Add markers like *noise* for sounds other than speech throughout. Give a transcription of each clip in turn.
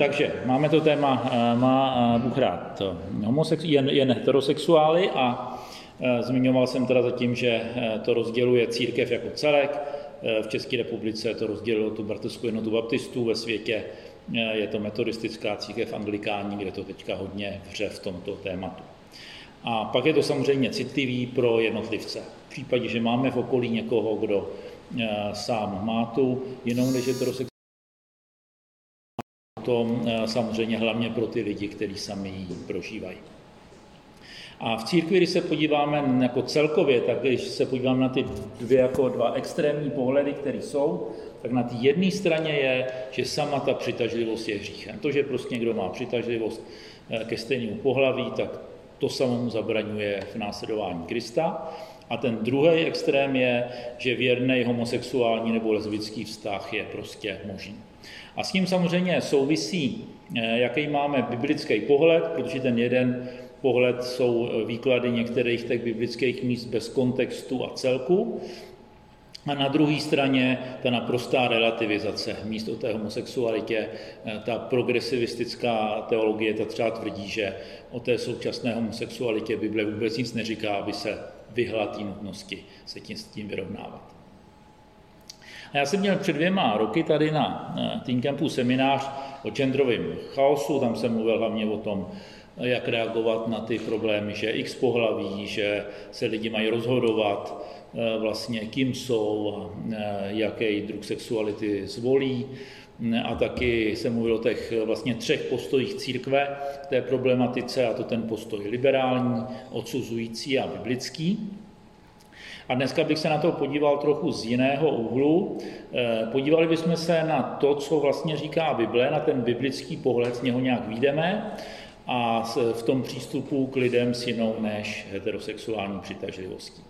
Takže máme to téma, eh, má eh, Bůh rád homosex, jen, jen heterosexuály a eh, zmiňoval jsem teda zatím, že to rozděluje církev jako celek. V České republice to rozdělilo tu bratrskou jednotu baptistů, ve světě je to metodistická církev anglikální, kde to teďka hodně vře v tomto tématu. A pak je to samozřejmě citlivý pro jednotlivce. V případě, že máme v okolí někoho, kdo sám má tu jinou než heterosexuální to eh, samozřejmě hlavně pro ty lidi, kteří sami ji prožívají. A v církvi, když se podíváme jako celkově, tak když se podíváme na ty dvě jako dva extrémní pohledy, které jsou, tak na té jedné straně je, že sama ta přitažlivost je hříchem. To, že prostě někdo má přitažlivost eh, ke stejnému pohlaví, tak to samému zabraňuje v následování Krista. A ten druhý extrém je, že věrný homosexuální nebo lesbický vztah je prostě možný. A s tím samozřejmě souvisí, eh, jaký máme biblický pohled, protože ten jeden pohled jsou výklady některých těch biblických míst bez kontextu a celku. A na druhé straně ta naprostá relativizace míst o té homosexualitě, eh, ta progresivistická teologie, ta třeba tvrdí, že o té současné homosexualitě Bible vůbec nic neříká, aby se vyhla té nutnosti se tím s tím vyrovnávat. Já jsem měl před dvěma roky tady na Teen Campu seminář o genderovém chaosu, tam jsem mluvil hlavně o tom, jak reagovat na ty problémy, že x pohlaví, že se lidi mají rozhodovat eh, vlastně, kým jsou eh, jaký druh sexuality zvolí. A taky jsem mluvil o těch vlastně třech postojích církve k té problematice, a to ten postoj liberální, odsuzující a biblický. A dneska bych se na to podíval trochu z jiného úhlu. Eh, podívali bychom se na to, co vlastně říká Bible, na ten biblický pohled, z něho nějak výjdeme a v tom přístupu k lidem s jinou než heterosexuální přitažlivostí.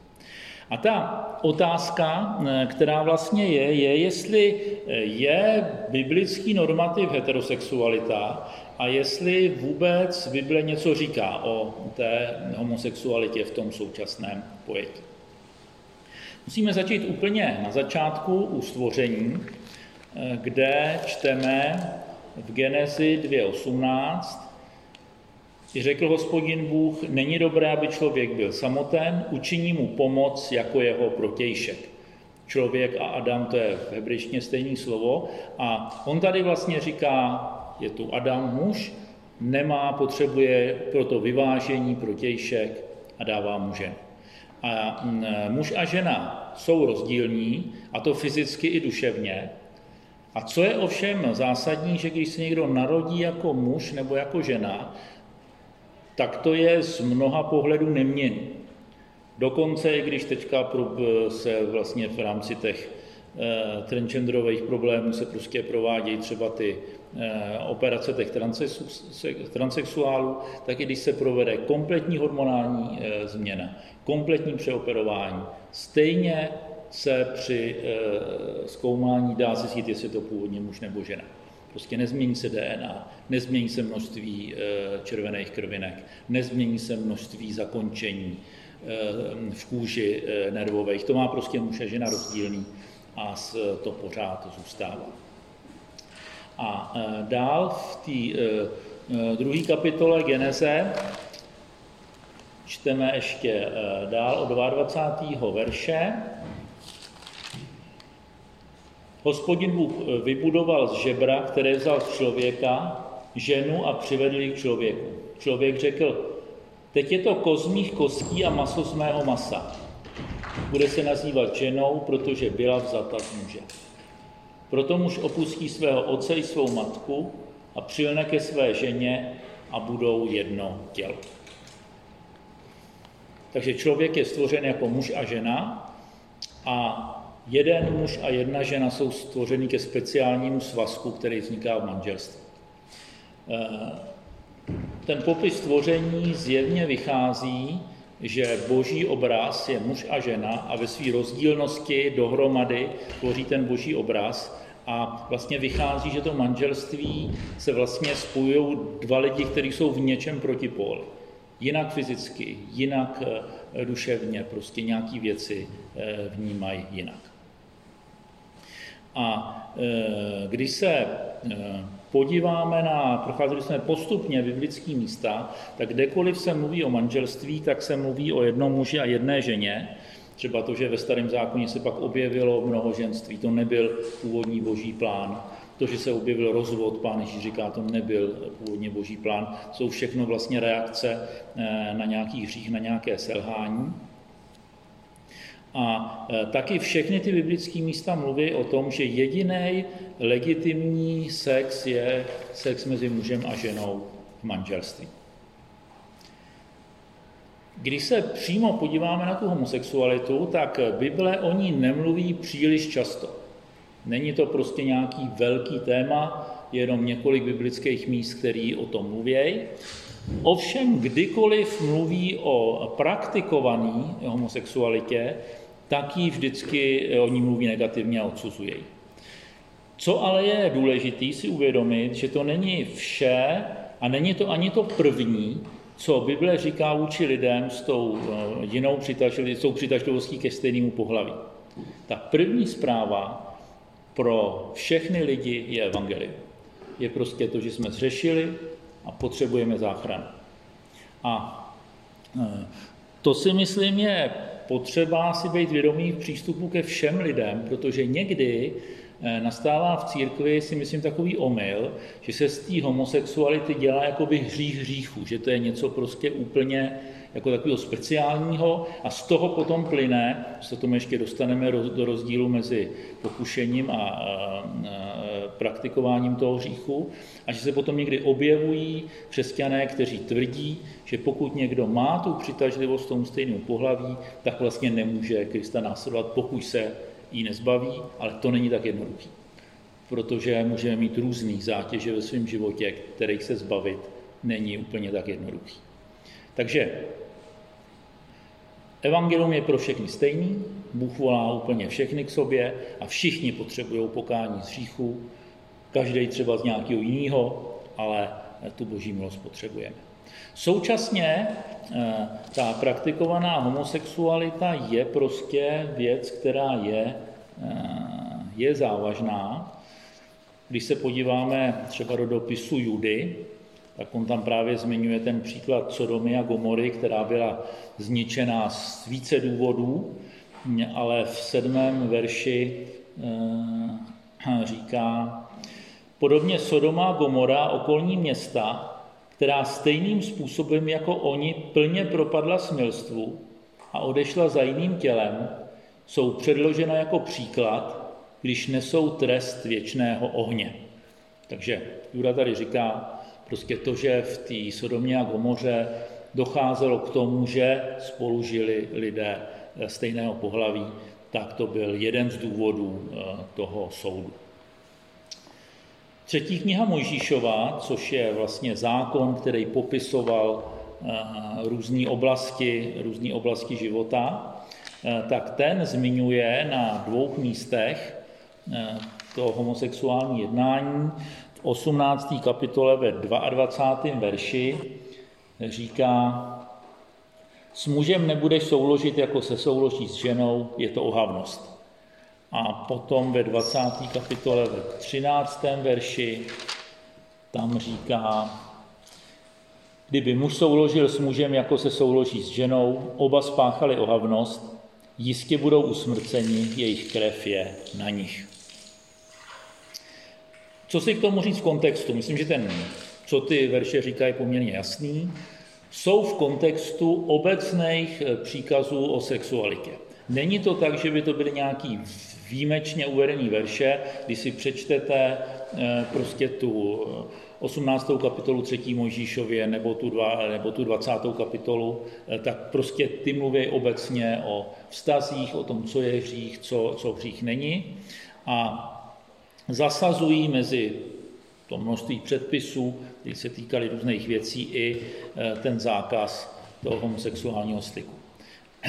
A ta otázka, eh, která vlastně je, je, jestli eh, je biblický normativ heterosexualita a jestli vůbec Bible něco říká o té homosexualitě v tom současném pojetí. Musíme začít úplně na začátku u stvoření, eh, kde čteme v Genezi 2.18, i řekl hospodin Bůh, není dobré, aby člověk byl samoten, učiní mu pomoc jako jeho protějšek. Člověk a Adam, to je v hebrejštině stejné slovo. A on tady vlastně říká, je tu Adam muž, nemá, potřebuje proto vyvážení, protějšek a dává mu ženu. A mm, muž a žena jsou rozdílní, a to fyzicky i duševně. A co je ovšem zásadní, že když se někdo narodí jako muž nebo jako žena, tak to je z mnoha pohledů neměný. Dokonce, i když teďka se vlastně v rámci těch eh, transgenderových problémů se prostě provádějí třeba ty operace těch transexuálů, tak i když se provede kompletní hormonální eh, změna, kompletní přeoperování, stejně se při zkoumání dá zjistit, jestli to původně muž nebo žena. Prostě nezmění se DNA, nezmění se množství červených krvinek, nezmění se množství zakončení v kůži nervových. To má prostě muž a žena rozdílný a to pořád zůstává. A e, dál v té e, e, druhé kapitole Geneze čteme ještě dál od 22. verše. Hospodin Bůh vybudoval z žebra, které vzal z člověka, ženu a přivedl ji k člověku. Člověk řekl, teď je to kozmých kostí a maso z mého masa. Bude se nazývat ženou, protože byla vzata z muže. Proto muž opustí svého otce i svou matku a přilne ke své ženě a budou jedno tělo. Takže člověk je stvořen jako muž a žena a jeden muž a jedna žena jsou stvořeni ke speciálnímu svazku, který vzniká v manželství. Eh, ten popis stvoření zjevně vychází že boží obraz je muž a žena a ve své rozdílnosti dohromady tvoří ten boží obraz a vlastně vychází, že to manželství se vlastně spojují dva lidi, kteří jsou v něčem protipóly. Jinak fyzicky, jinak eh, duševně, prostě nějaký věci eh, vnímají jinak. A eh, když se podíváme na, procházeli jsme postupně biblické místa, tak kdekoliv se mluví o manželství, tak se mluví o jednom muži a jedné ženě. Třeba to, že ve starém zákoně se pak objevilo mnohoženství, to nebyl původní boží plán. To, že se objevil rozvod, pán Ježíš říká, to nebyl původně boží plán, jsou všechno vlastně reakce eh, na nějaký hřích, na nějaké selhání. A e, taky všechny ty biblické místa mluví o tom, že jediný legitimní sex je sex mezi mužem a ženou v manželství. Když se přímo podíváme na tu homosexualitu, tak Bible o ní nemluví příliš často. Není to prostě nějaký velký téma, jenom několik biblických míst, který o tom mluví. Ovšem, kdykoliv mluví o praktikované homosexualitě, tak ji vždycky o ní mluví negativně a odsuzuje. Co ale je důležité si uvědomit, že to není vše a není to ani to první, co Bible říká vůči lidem s tou eh, jinou přitažlivostí ke stejnému pohlaví. Ta první zpráva pro všechny lidi je evangelium. Je prostě to, že jsme zřešili a potřebujeme záchranu. A eh, to si myslím je potřeba si být vědomý v přístupu ke všem lidem, protože někdy nastává v církvi, si myslím, takový omyl, že se z té homosexuality dělá jakoby hřích hříchu, že to je něco prostě úplně jako takového speciálního a z toho potom plyne, se tomu ještě dostaneme do rozdílu mezi pokušením a, praktikováním toho hříchu a že se potom někdy objevují křesťané, kteří tvrdí, že pokud někdo má tu přitažlivost tomu stejnému pohlaví, tak vlastně nemůže Krista následovat, pokud se jí nezbaví, ale to není tak jednoduchý. Protože můžeme mít různý zátěže ve svém životě, kterých se zbavit není úplně tak jednoduchý. Takže Evangelium je pro všechny stejný, Bůh volá úplně všechny k sobě a všichni potřebují pokání z hříchu, každý třeba z nějakého jiného, ale tu boží milost potřebujeme. Současně eh, ta praktikovaná homosexualita je prostě věc, která je, eh, je závažná. Když se podíváme třeba do dopisu Judy, tak on tam právě zmiňuje ten příklad Sodomy a Gomory, která byla zničená z více důvodů, ale v sedmém verši eh, říká, podobně Sodoma a Gomora, okolní města, která stejným způsobem jako oni plně propadla smilstvu a odešla za jiným tělem, jsou předložena jako příklad, když nesou trest věčného ohně. Takže Jura tady říká, Prostě to, že v té Sodomě a Gomoře docházelo k tomu, že spolu žili lidé stejného pohlaví, tak to byl jeden z důvodů eh, toho soudu. Třetí kniha Mojžíšova, což je vlastně zákon, který popisoval eh, různé oblasti, různé oblasti života, tak ten zmiňuje na dvou místech to homosexuální jednání. 18. kapitole ve 22. verši říká, s mužem nebudeš souložit, jako se souloží s ženou, je to ohavnost. A potom ve 20. kapitole ve 13. verši tam říká, kdyby muž souložil s mužem, jako se souloží s ženou, oba spáchali ohavnost, jistě budou usmrceni, jejich krev je na nich. Co si k tomu říct v kontextu? Myslím, že ten, co ty verše říkají, poměrně jasný. Jsou v kontextu obecných eh, příkazů o sexualitě. Není to tak, že by to byly nějaký výjimečně uvedený verše, když si přečtete eh, prostě tu 18. Eh, kapitolu 3. Mojžíšově nebo tu, dva, nebo tu 20. kapitolu, tak prostě ty mluví obecně o vztazích, o tom, co je hřích, co, co hřích není. A zasazují mezi to množství předpisů, které se týkaly různých věcí, i ten zákaz toho homosexuálního styku.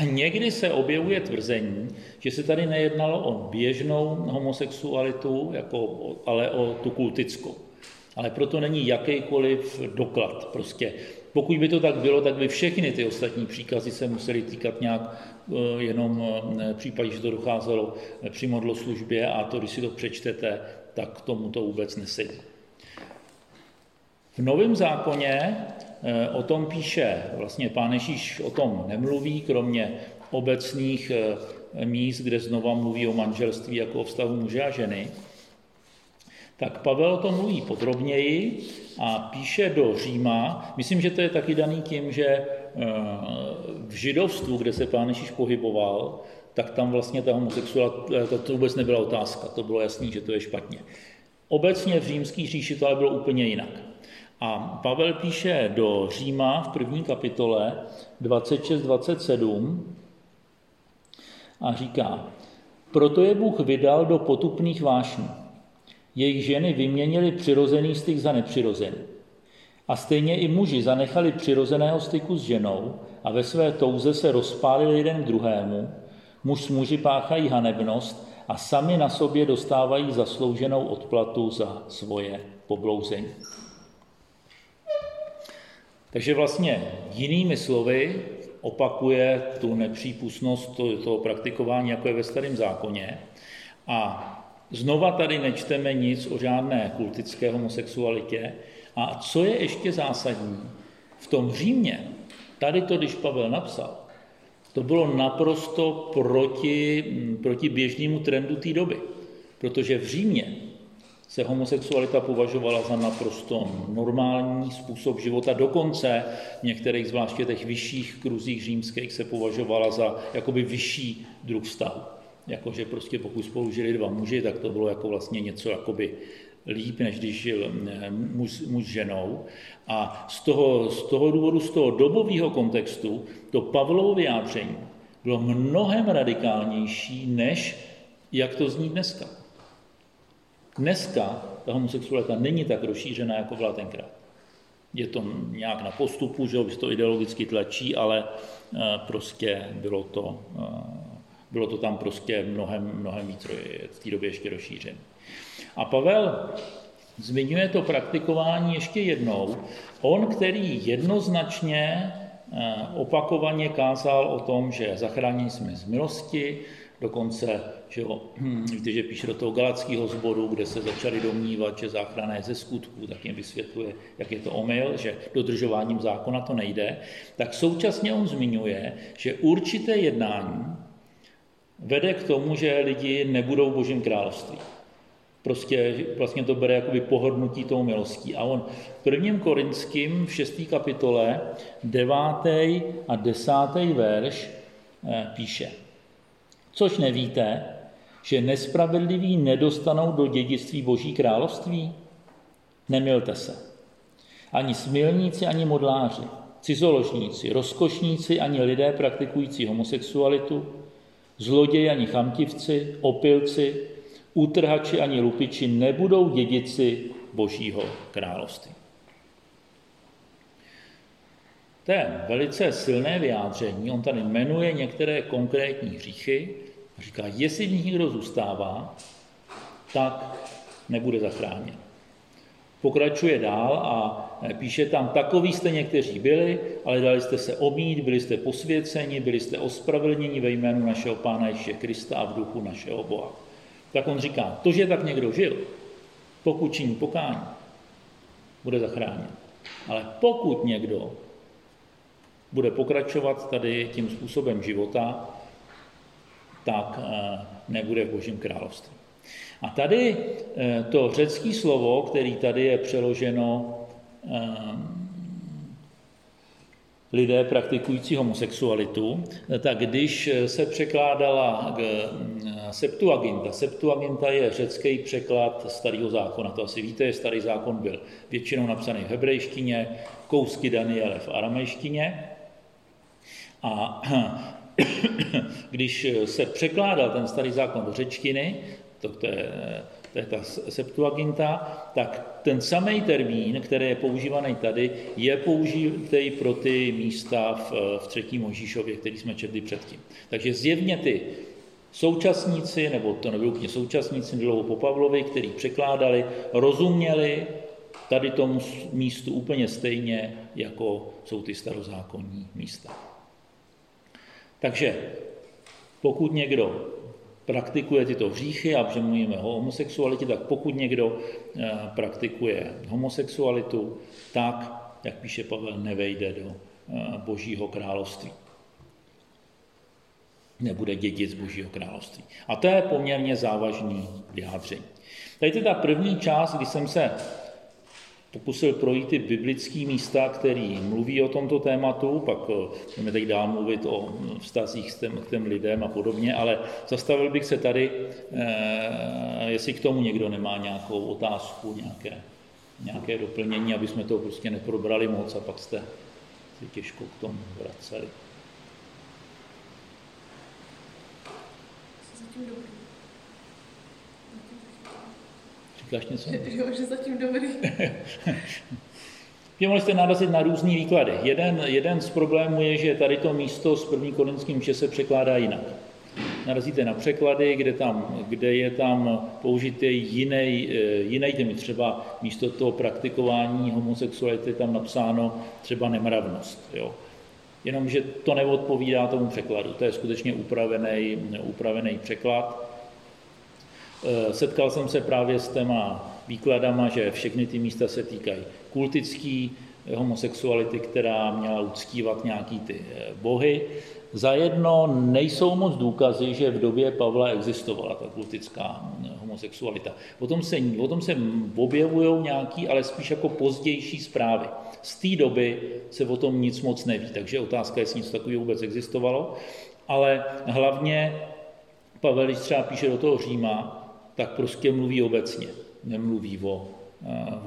Někdy se objevuje tvrzení, že se tady nejednalo o běžnou homosexualitu, jako, ale o tu kultickou. Ale proto není jakýkoliv doklad. Prostě pokud by to tak bylo, tak by všechny ty ostatní příkazy se musely týkat nějak e, jenom e, v případě, že to docházelo při modloslužbě a to, když si to přečtete, tak k tomu to vůbec nesedí. V Novém zákoně eh, o tom píše, vlastně pán Ježíš o tom nemluví, kromě obecných eh, míst, kde znova mluví o manželství jako o vztahu muže a ženy, tak Pavel o tom mluví podrobněji a píše do Říma. Myslím, že to je taky daný tím, že eh, v židovstvu, kde se pán Ježíš pohyboval, tak tam vlastně ta homosexualita, to vůbec nebyla otázka, to bylo jasný, že to je špatně. Obecně v římský říši to ale bylo úplně jinak. A Pavel píše do Říma v první kapitole 26-27 a říká, proto je Bůh vydal do potupných vášní. Jejich ženy vyměnili přirozený styk za nepřirozený. A stejně i muži zanechali přirozeného styku s ženou a ve své touze se rozpálili jeden k druhému. Muž s muži páchají hanebnost a sami na sobě dostávají zaslouženou odplatu za svoje poblouzení. Takže vlastně jinými slovy opakuje tu nepřípustnost toho praktikování, jako je ve starém zákoně. A znova tady nečteme nic o žádné kultické homosexualitě. A co je ještě zásadní, v tom Římě, tady to, když Pavel napsal, to bylo naprosto proti, proti běžnému trendu té doby. Protože v Římě se homosexualita považovala za naprosto normální způsob života. Dokonce v některých, zvláště těch vyšších kruzích římských, se považovala za jakoby vyšší druh vztahu. Jakože prostě pokud spolu žili dva muži, tak to bylo jako vlastně něco jakoby líp, než když žil eh, muž, muž ženou. A z toho, z toho důvodu, z toho dobového kontextu, to Pavlovo vyjádření bylo mnohem radikálnější, než jak to zní dneska. Dneska ta homosexualita není tak rozšířená, jako byla tenkrát. Je to nějak na postupu, že to ideologicky tlačí, ale eh, prostě bylo to, eh, bylo to tam prostě mnohem, mnohem víc v té době ještě rozšířené. A Pavel zmiňuje to praktikování ještě jednou. On, který jednoznačně eh, opakovaně kázal o tom, že zachrání jsme z milosti, dokonce, že jo, hm, víte, že píše do toho galackého sboru, kde se začali domnívat, že záchrana je ze skutku, tak jim vysvětluje, jak je to omyl, že dodržováním zákona to nejde, tak současně on zmiňuje, že určité jednání vede k tomu, že lidi nebudou v božím království. Prostě vlastně to bere jakoby pohodnutí tou milostí. A on v prvním korinským v šestý kapitole, devátý a desátý verš eh, píše. Což nevíte, že nespravedliví nedostanou do dědictví Boží království? Nemilte se. Ani smilníci, ani modláři, cizoložníci, rozkošníci, ani lidé praktikující homosexualitu, zloději, ani chamtivci, opilci, útrhači ani lupiči nebudou dědici Božího království. To je velice silné vyjádření. On tady jmenuje některé konkrétní hříchy a říká, jestli v nich někdo zůstává, tak nebude zachráněn. Pokračuje dál a píše tam, takový jste někteří byli, ale dali jste se omít, byli jste posvěceni, byli jste ospravedlněni ve jménu našeho Pána Ježíše Krista a v duchu našeho Boha. Tak on říká, to, že tak někdo žil, pokud činí pokání, bude zachráněn. Ale pokud někdo bude pokračovat tady tím způsobem života, tak eh, nebude v Božím království. A tady eh, to řecké slovo, který tady je přeloženo eh, lidé praktikující homosexualitu, tak když se překládala Septuaginta, Septuaginta je řecký překlad starého zákona, to asi víte, starý zákon byl většinou napsaný v hebrejštině, kousky Daniele v aramejštině. A *clears throat* když se překládal ten starý zákon do řečtiny, to, to je to je ta Septuaginta, tak ten samý termín, který je používaný tady, je použitý pro ty místa v, v třetím Možíšově, který jsme četli předtím. Takže zjevně ty současníci, nebo to nebylo úplně současníci, dlouho po Pavlovi, který překládali, rozuměli tady tomu místu úplně stejně, jako jsou ty starozákonní místa. Takže pokud někdo praktikuje tyto hříchy a že mluvíme o homosexualitě, tak pokud někdo eh, praktikuje homosexualitu, tak, jak píše Pavel, nevejde do eh, Božího království. Nebude dědit z Božího království. A to je poměrně závažný vyjádření. Tady je ta první část, kdy jsem se pokusil projít ty biblické místa, které mluví o tomto tématu, pak eh, budeme teď dál mluvit o vztazích s těm, k těm lidem a podobně, ale zastavil bych se tady, eh, jestli k tomu někdo nemá nějakou otázku, nějaké, nějaké doplnění, aby jsme to prostě neprobrali moc a pak jste si těžko k tomu vraceli. Zatím dobrý. Říkáš něco? *laughs* Jo, že zatím dobrý. *laughs* Vy mohli jste narazit na různý výklady. Jeden, jeden z problémů je, že tady to místo s první korinským že se překládá jinak. Narazíte na překlady, kde, tam, kde je tam použitý jiný, eh, jiný třeba místo toho praktikování homosexuality tam napsáno třeba nemravnost. Jo. Jenomže to neodpovídá tomu překladu. To je skutečně upravený, upravený překlad. Eh, setkal jsem se právě s téma výkladama, že všechny ty místa se týkají kultický homosexuality, která měla uctívat nějaký ty eh, bohy. Zajedno nejsou moc důkazy, že v době Pavla existovala ta kultická hm, homosexualita. Potom se, potom se objevují nějaký, ale spíš jako pozdější zprávy. Z té doby se o tom nic moc neví, takže otázka je, jestli něco takového vůbec existovalo. Ale hlavně Pavel, když třeba píše do toho Říma, tak prostě mluví obecně, nemluví o,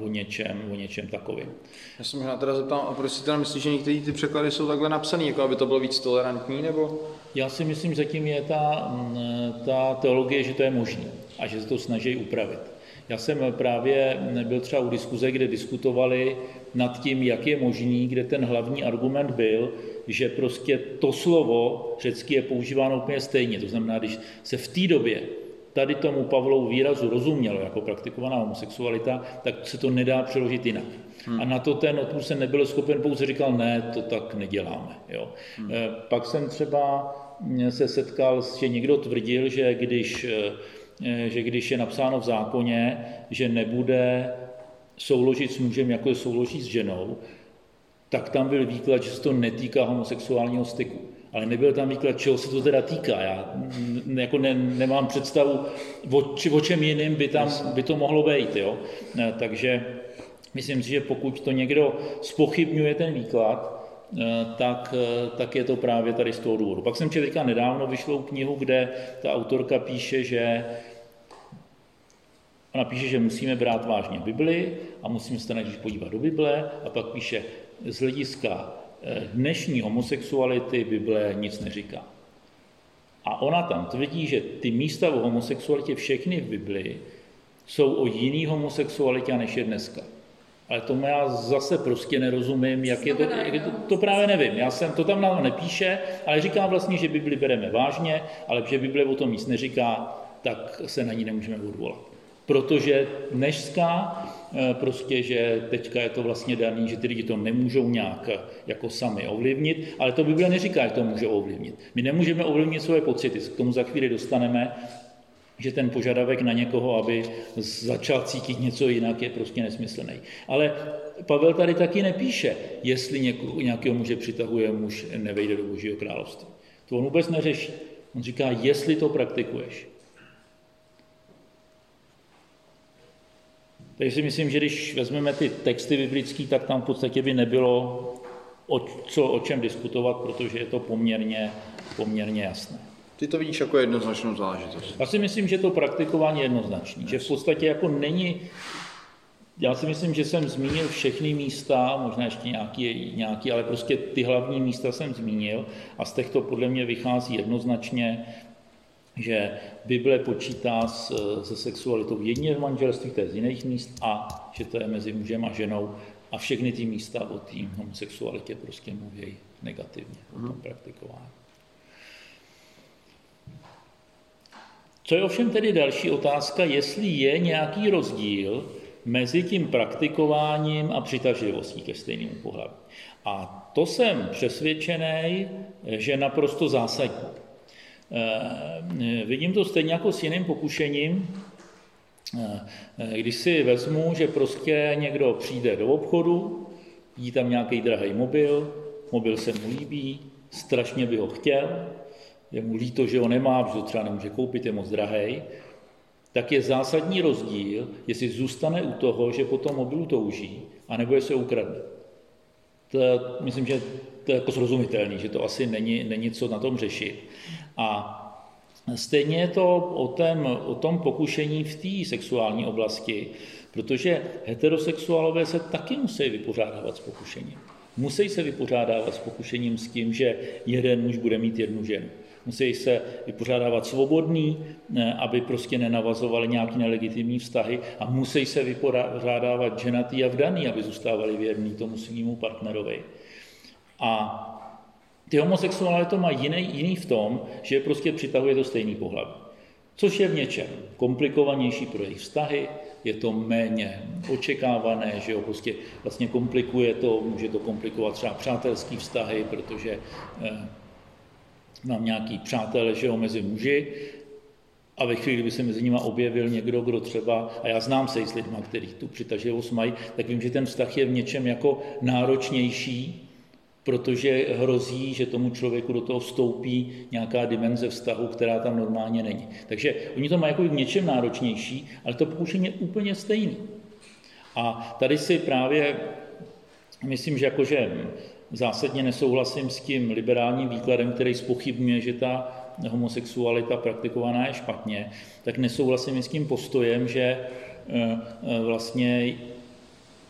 o něčem, o něčem takovým. Já se možná teda zeptám, a proč si teda myslíš, že některé ty překlady jsou takhle napsané, jako aby to bylo víc tolerantní, nebo? Já si myslím, že zatím je ta, ta teologie, že to je možné a že se to snaží upravit. Já jsem právě byl třeba u diskuze, kde diskutovali nad tím, jak je možný, kde ten hlavní argument byl, že prostě to slovo řecky je používáno úplně stejně. To znamená, když se v té době tady tomu Pavlovu výrazu rozumělo jako praktikovaná homosexualita, tak se to nedá přeložit jinak. Hmm. A na to ten odpůrce nebyl schopen, pouze říkal, ne, to tak neděláme. Jo. Hmm. Eh, pak jsem třeba mm, se setkal, že někdo tvrdil, že když, eh, že když je napsáno v zákoně, že nebude souložit s mužem, jako je souloží s ženou, tak tam byl výklad, že se to netýká homosexuálního styku ale nebyl tam výklad, čeho se to teda týká. Já jako ne, nemám představu, o, či, o čem jiným by, tam, by to mohlo být. Jo? E, takže myslím si, že pokud to někdo spochybňuje ten výklad, e, tak, e, tak je to právě tady z toho důvodu. Pak jsem četl teďka nedávno vyšlou knihu, kde ta autorka píše, že Ona píše, že musíme brát vážně Bibli a musíme se na podívat do Bible a pak píše z hlediska dnešní homosexuality Bible nic neříká. A ona tam tvrdí, že ty místa o homosexualitě všechny v Biblii jsou o jiný homosexualitě, než je dneska. Ale tomu já zase prostě nerozumím, jak je to, jak je to, to právě nevím. Já jsem, to tam nám nepíše, ale říká vlastně, že Bibli bereme vážně, ale že Bible o tom nic neříká, tak se na ní nemůžeme odvolat protože dneška eh, prostě, že teďka je to vlastně daný, že ty lidi to nemůžou nějak eh, jako sami ovlivnit, ale to Bible neříká, jak to může ovlivnit. My nemůžeme ovlivnit svoje pocity, k tomu za chvíli dostaneme, že ten požadavek na někoho, aby začal cítit něco jinak, je prostě nesmyslný. Ale Pavel tady taky nepíše, jestli něko, nějakého muže přitahuje muž, nevejde do Božího království. To on vůbec neřeší. On říká, jestli to praktikuješ. Takže si myslím, že když vezmeme ty texty biblické, tak tam v podstatě by nebylo o, co, o čem diskutovat, protože je to poměrně, poměrně jasné. Ty to vidíš jako jednoznačnou záležitost. Já si myslím, že to praktikování je jednoznačné, yes. že v podstatě jako není, já si myslím, že jsem zmínil všechny místa, možná ještě nějaký, nějaký, ale prostě ty hlavní místa jsem zmínil a z těchto podle mě vychází jednoznačně, že Bible počítá s, se sexualitou jedině v manželství, to je z jiných míst, a že to je mezi mužem a ženou a všechny ty místa o té homosexualitě prostě mluví negativně o tom mhm. praktikování. Co je ovšem tedy další otázka, jestli je nějaký rozdíl mezi tím praktikováním a přitažlivostí ke stejnému pohlaví. A to jsem přesvědčený, že naprosto zásadní. Vidím to stejně jako s jiným pokušením, když si vezmu, že prostě někdo přijde do obchodu, vidí tam nějaký drahý mobil, mobil se mu líbí, strašně by ho chtěl, je mu líto, že ho nemá, protože to třeba nemůže koupit, je moc drahý, tak je zásadní rozdíl, jestli zůstane u toho, že po tom mobilu touží, anebo je se ukradne. To, myslím, že to je jako srozumitelný, že to asi není, není co na tom řešit. A stejně je to o, tém, o tom pokušení v té sexuální oblasti, protože heterosexuálové se taky musí vypořádávat s pokušením. Musí se vypořádávat s pokušením s tím, že jeden muž bude mít jednu ženu musí se vypořádávat svobodný, aby prostě nenavazovali nějaké nelegitimní vztahy a musí se vypořádávat ženatý a vdaný, aby zůstávali věrní tomu svýmu partnerovi. A ty homosexuálové to mají jiný, jiný v tom, že prostě přitahuje to stejný pohlaví. Což je v něčem komplikovanější pro jejich vztahy, je to méně očekávané, že jo, prostě vlastně komplikuje to, může to komplikovat třeba přátelský vztahy, protože eh, mám nějaký přátelé, že jo, mezi muži, a ve chvíli, kdyby se mezi nimi objevil někdo, kdo třeba, a já znám se i s lidmi, kteří tu přitažlivost mají, tak vím, že ten vztah je v něčem jako náročnější, protože hrozí, že tomu člověku do toho vstoupí nějaká dimenze vztahu, která tam normálně není. Takže oni to mají jako v něčem náročnější, ale to pokušení je úplně stejný. A tady si právě myslím, že jakože zásadně nesouhlasím s tím liberálním výkladem, který spochybňuje, že ta homosexualita praktikovaná je špatně, tak nesouhlasím s tím postojem, že eh,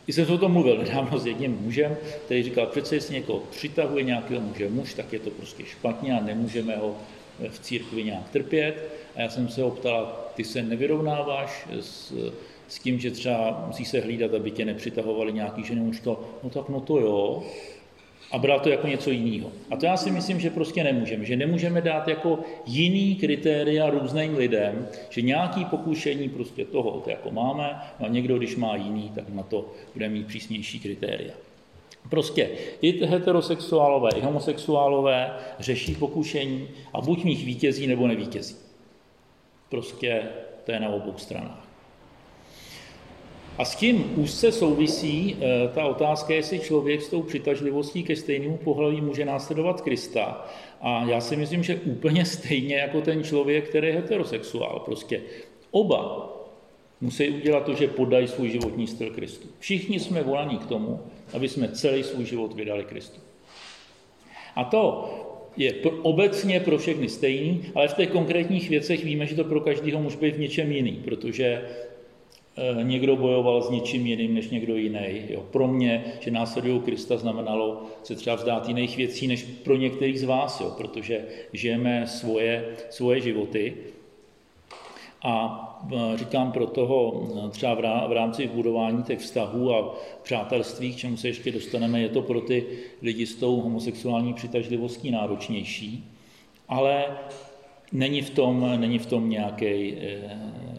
eh, vlastně jsem o tom mluvil nedávno s jedním mužem, který říkal, přece jestli někoho přitahuje nějakého muže muž, tak je to prostě špatně a nemůžeme ho v církvi nějak trpět. A já jsem se ho ptal, ty se nevyrovnáváš s, s tím, že třeba musí se hlídat, aby tě nepřitahovali nějaký ženy. On říkal, no tak no to jo, a bral to jako něco jiného. A to já si myslím, že prostě nemůžeme. Že nemůžeme dát jako jiný kritéria různým lidem, že nějaký pokušení prostě toho to jako máme, a někdo, když má jiný, tak na to bude mít přísnější kritéria. Prostě i heterosexuálové, i homosexuálové řeší pokušení a buď v nich vítězí, nebo nevítězí. Prostě to je na obou stranách. A s tím úzce souvisí eh, ta otázka, jestli člověk s tou přitažlivostí ke stejnému pohlaví může následovat Krista. A já si myslím, že úplně stejně jako ten člověk, který je heterosexuál. Prostě oba musí udělat to, že podají svůj životní styl Kristu. Všichni jsme volaní k tomu, aby jsme celý svůj život vydali Kristu. A to je obecně pro všechny stejný, ale v těch konkrétních věcech víme, že to pro každého může být v něčem jiný, protože někdo bojoval s něčím jiným než někdo jiný. Jo. Pro mě, že následují Krista, znamenalo se třeba vzdát jiných věcí než pro některých z vás, jo, protože žijeme svoje, svoje životy. A eh, říkám pro toho eh, třeba v rámci budování těch vztahů a přátelství, k čemu se ještě dostaneme, je to pro ty lidi s tou homosexuální přitažlivostí náročnější, ale není v tom, není v tom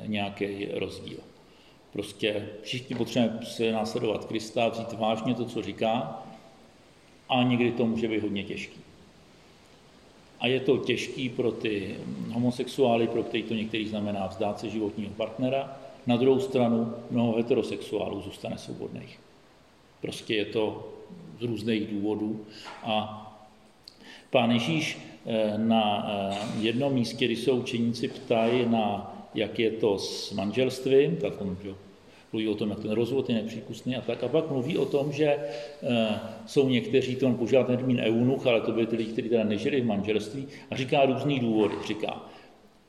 nějaký rozdíl. Prostě všichni potřebujeme se následovat Krista, vzít vážně to, co říká, a někdy to může být hodně těžký. A je to těžký pro ty homosexuály, pro který to některý znamená vzdát se životního partnera. Na druhou stranu mnoho heterosexuálů zůstane svobodných. Prostě je to z různých důvodů. A pán Ježíš eh, na eh, jednom místě, kdy se učeníci ptají na jak je to s manželstvím, tak on mluví o tom, jak ten rozvod je nepřípustný a tak. A pak mluví o tom, že e, jsou někteří, to on používá ten termín eunuch, ale to byli ty lidi, kteří teda nežili v manželství a říká různý důvody. Říká,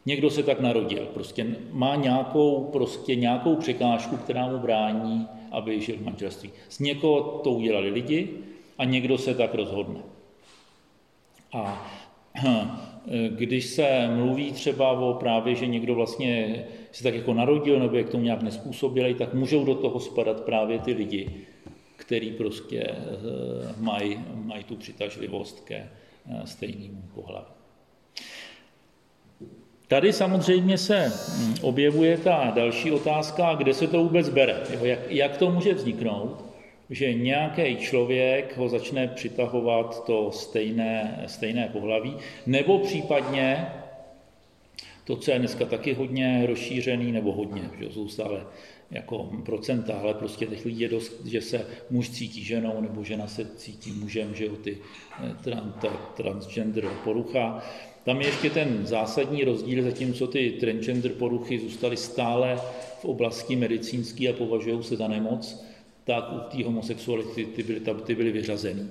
někdo se tak narodil, prostě má nějakou, prostě nějakou překážku, která mu brání, aby žil v manželství. Z někoho to udělali lidi a někdo se tak rozhodne. A *clears throat* když se mluví třeba o právě, že někdo vlastně se tak jako narodil nebo je k tomu nějak nespůsobilý, tak můžou do toho spadat právě ty lidi, který prostě eh, mají, mají tu přitažlivost ke eh, stejnému pohlaví. Tady samozřejmě se hm, objevuje ta další otázka, kde se to vůbec bere, jak, jak to může vzniknout že nějaký člověk ho začne přitahovat to stejné, stejné pohlaví, nebo případně To, co je dneska taky hodně rozšířený, nebo hodně, že jsou stále jako procenta, ale prostě těch lidí je dost, že se muž cítí ženou, nebo žena se cítí mužem, že ty ta transgender porucha. Tam je ještě ten zásadní rozdíl, zatímco ty transgender poruchy zůstaly stále v oblasti medicínské a považují se za nemoc, tak u té homosexuality ty byly, ty byly vyřazeny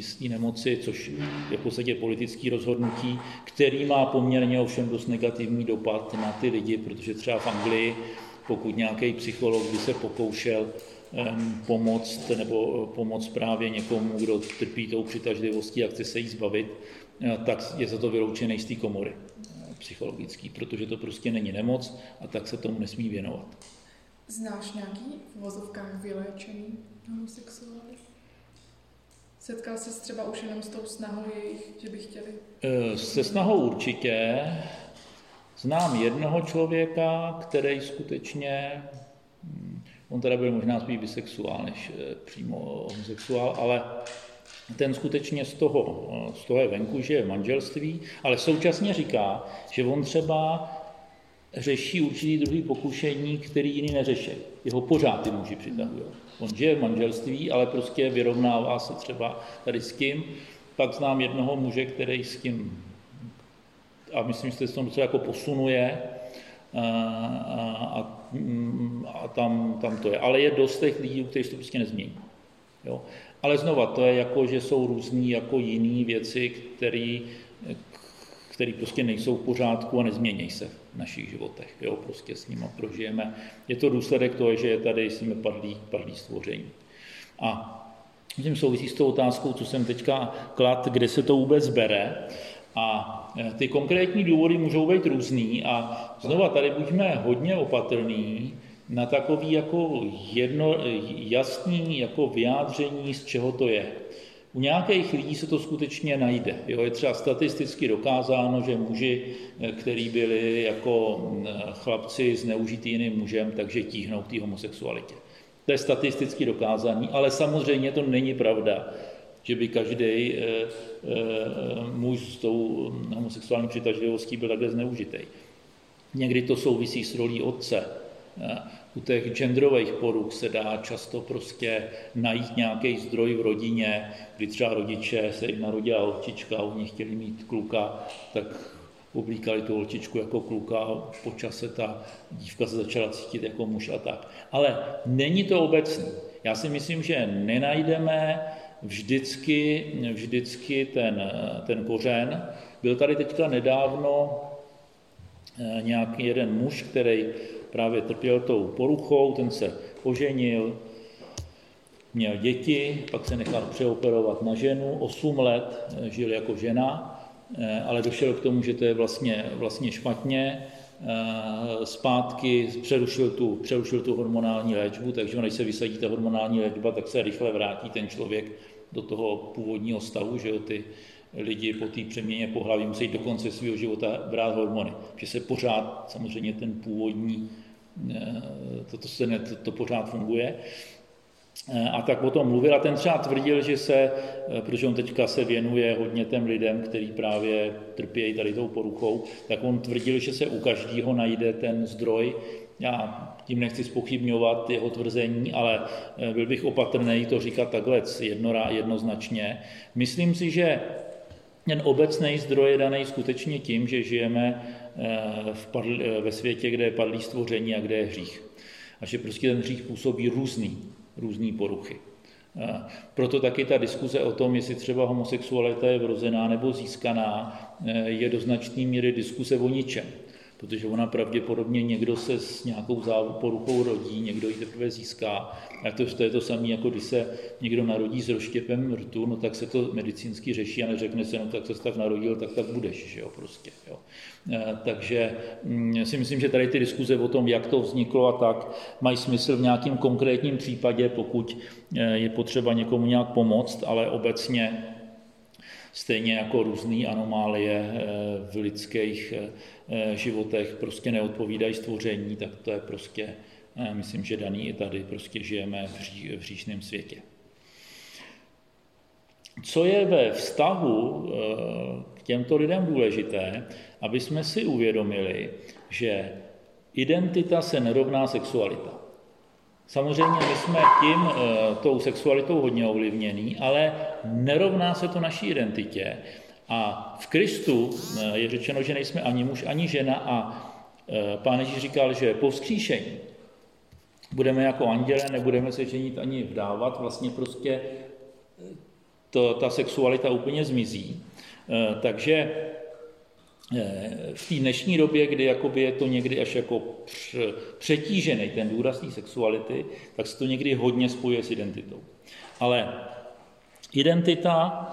z té nemoci, což je v podstatě politické rozhodnutí, který má poměrně ovšem dost negativní dopad na ty lidi, protože třeba v Anglii, pokud nějaký psycholog by se pokoušel um, pomoct nebo pomoct právě někomu, kdo trpí tou přitažlivostí a chce se jí zbavit, eh, tak je za to vyloučený z té komory eh, psychologický, protože to prostě není nemoc a tak se tomu nesmí věnovat. Znáš nějaký v vozovkách vyléčený homosexuály? Setkal jsi třeba už jenom s tou snahou jejich, že by chtěli? Eh, se snahou určitě. Znám jednoho člověka, který skutečně, hm, on teda byl možná spíš bisexuál než eh, přímo homosexuál, ale ten skutečně z toho, eh, z toho je venku, že je v manželství, ale současně říká, že on třeba řeší určitý druhý pokušení, který jiný neřeší. Jeho pořád ty muži přitahují. On žije v manželství, ale prostě vyrovnává se třeba tady s tím. Pak znám jednoho muže, který s tím, a myslím, že se to docela jako posunuje, a, a, a tam, tam to je. Ale je dost těch lidí, kteří to prostě nezmění. Jo. Ale znova, to je jako, že jsou různý jako jiné věci, které které prostě nejsou v pořádku a nezmění se v našich životech. Jo? Prostě s nimi prožijeme. Je to důsledek toho, že je tady s nimi padlý, padlý stvoření. A tím souvisí s tou otázkou, co jsem teďka klad, kde se to vůbec bere. A e, ty konkrétní důvody můžou být různý a znova tady buďme hodně opatrný na takový jako jedno, jasný jako vyjádření, z čeho to je. U nějakých lidí se to skutečně najde. Jo, je třeba statisticky dokázáno, že muži, eh, kteří byli jako mm, chlapci zneužitý jiným mužem, takže tíhnou k té homosexualitě. To je statisticky dokázaný, ale samozřejmě to není pravda, že by každý e, e, muž s tou homosexuální přitažlivostí byl takhle zneužitý. Někdy to souvisí s rolí otce. U těch genderových poruch se dá často prostě najít nějaký zdroj v rodině, kdy třeba rodiče se jim narodila holčička a oni chtěli mít kluka, tak oblíkali tu holčičku jako kluka a po čase ta dívka se začala cítit jako muž a tak. Ale není to obecný. Já si myslím, že nenajdeme vždycky, vždycky ten, ten kořen. Byl tady teďka nedávno eh, nějaký jeden muž, který právě trpěl tou poruchou, ten se oženil, měl děti, pak se nechal přeoperovat na ženu, 8 let eh, žil jako žena, eh, ale došel k tomu, že to je vlastně, vlastně špatně, eh, zpátky přerušil tu, přerušil tu hormonální léčbu, takže než se vysadí ta hormonální léčba, tak se rychle vrátí ten člověk do toho původního stavu, že jo, ty lidi po té přeměně pohlaví musí do konce svého života brát hormony, že se pořád samozřejmě ten původní to, to, se ne, to, to pořád funguje. A tak o tom mluvil a ten třeba tvrdil, že se, protože on teďka se věnuje hodně těm lidem, kteří právě trpějí tady tou poruchou, tak on tvrdil, že se u každého najde ten zdroj. Já tím nechci spochybňovat jeho tvrzení, ale byl bych opatrný to říkat takhle jednoznačně. Myslím si, že ten obecný zdroj je daný skutečně tím, že žijeme Eh, v padl, eh, ve světě, kde je padlý stvoření a kde je hřích. A že prostě ten hřích působí různý, různý poruchy. Eh, proto taky ta diskuze o tom, jestli třeba homosexualita je vrozená nebo získaná, je do značné míry diskuze o ničem protože ona pravděpodobně někdo se s nějakou poruchou rodí, někdo ji teprve získá. A to, to je to samé, jako když se někdo narodí s rozštěpem rtu, no tak se to medicínsky řeší a neřekne se, no tak se tak narodil, tak tak budeš, že jo, prostě. Jo. E, takže mm, si myslím, že tady ty diskuze o tom, jak to vzniklo a tak, mají smysl v nějakém konkrétním případě, pokud e, je potřeba někomu nějak pomoct, ale obecně stejně jako různé anomálie e, v lidských životech prostě neodpovídají stvoření, tak to je prostě, eh, myslím, že daný i tady, prostě žijeme v, ří, v říšném světě. Co je ve vztahu eh, k těmto lidem důležité, aby jsme si uvědomili, že identita se nerovná sexualita. Samozřejmě my jsme tím, eh, tou sexualitou hodně ovlivněný, ale nerovná se to naší identitě. A v Kristu eh, je řečeno, že nejsme ani muž, ani žena a eh, pán Ježíš říkal, že po vzkříšení budeme jako anděle, nebudeme se ženit ani vdávat, vlastně prostě to, ta sexualita úplně zmizí. Takže v té dnešní době, kdy jakoby je to někdy až jako přetížený ten důraz té sexuality, tak se to někdy hodně spojuje s identitou. Ale identita,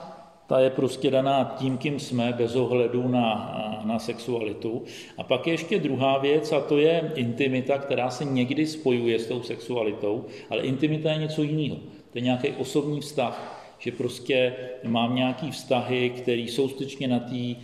ta je prostě daná tím, kým jsme, bez ohledu na, na sexualitu. A pak je ještě druhá věc, a to je intimita, která se někdy spojuje s tou sexualitou, ale intimita je něco jiného. To je nějaký osobní vztah, že prostě mám nějaký vztahy, které jsou skutečně na té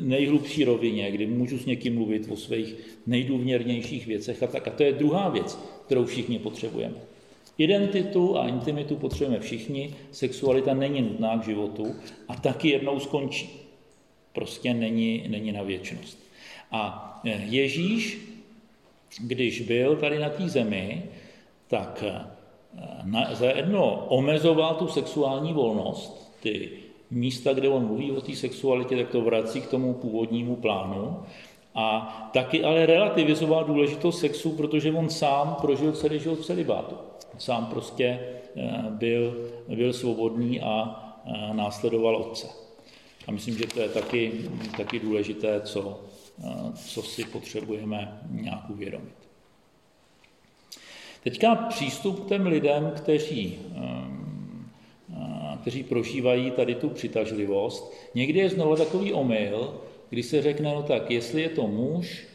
nejhlubší rovině, kdy můžu s někým mluvit o svých nejdůvěrnějších věcech a tak. A to je druhá věc, kterou všichni potřebujeme. Identitu a intimitu potřebujeme všichni, sexualita není nutná k životu a taky jednou skončí. Prostě není, není na věčnost. A eh, Ježíš, když byl tady na té zemi, tak eh, na, za jedno omezoval tu sexuální volnost, ty místa, kde on mluví o té sexualitě, tak to vrací k tomu původnímu plánu. A taky ale relativizoval důležitost sexu, protože on sám prožil celý život celibátu. Sám prostě eh, byl, byl svobodný a eh, následoval otce. A myslím, že to je taky, taky důležité, co, eh, co si potřebujeme nějak uvědomit. Teďka přístup k těm lidem, kteří kteří prožívají tady tu přitažlivost. Někdy je znovu takový omyl, kdy se řekne, no tak, jestli je to muž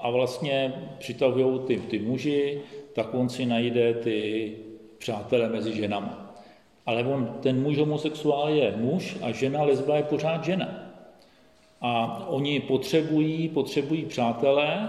a vlastně přitahují ty, ty muži, tak on si najde ty přátele mezi ženama. Ale on, ten muž homosexuál je muž a žena lesba je pořád žena. A oni potřebují, potřebují přátelé,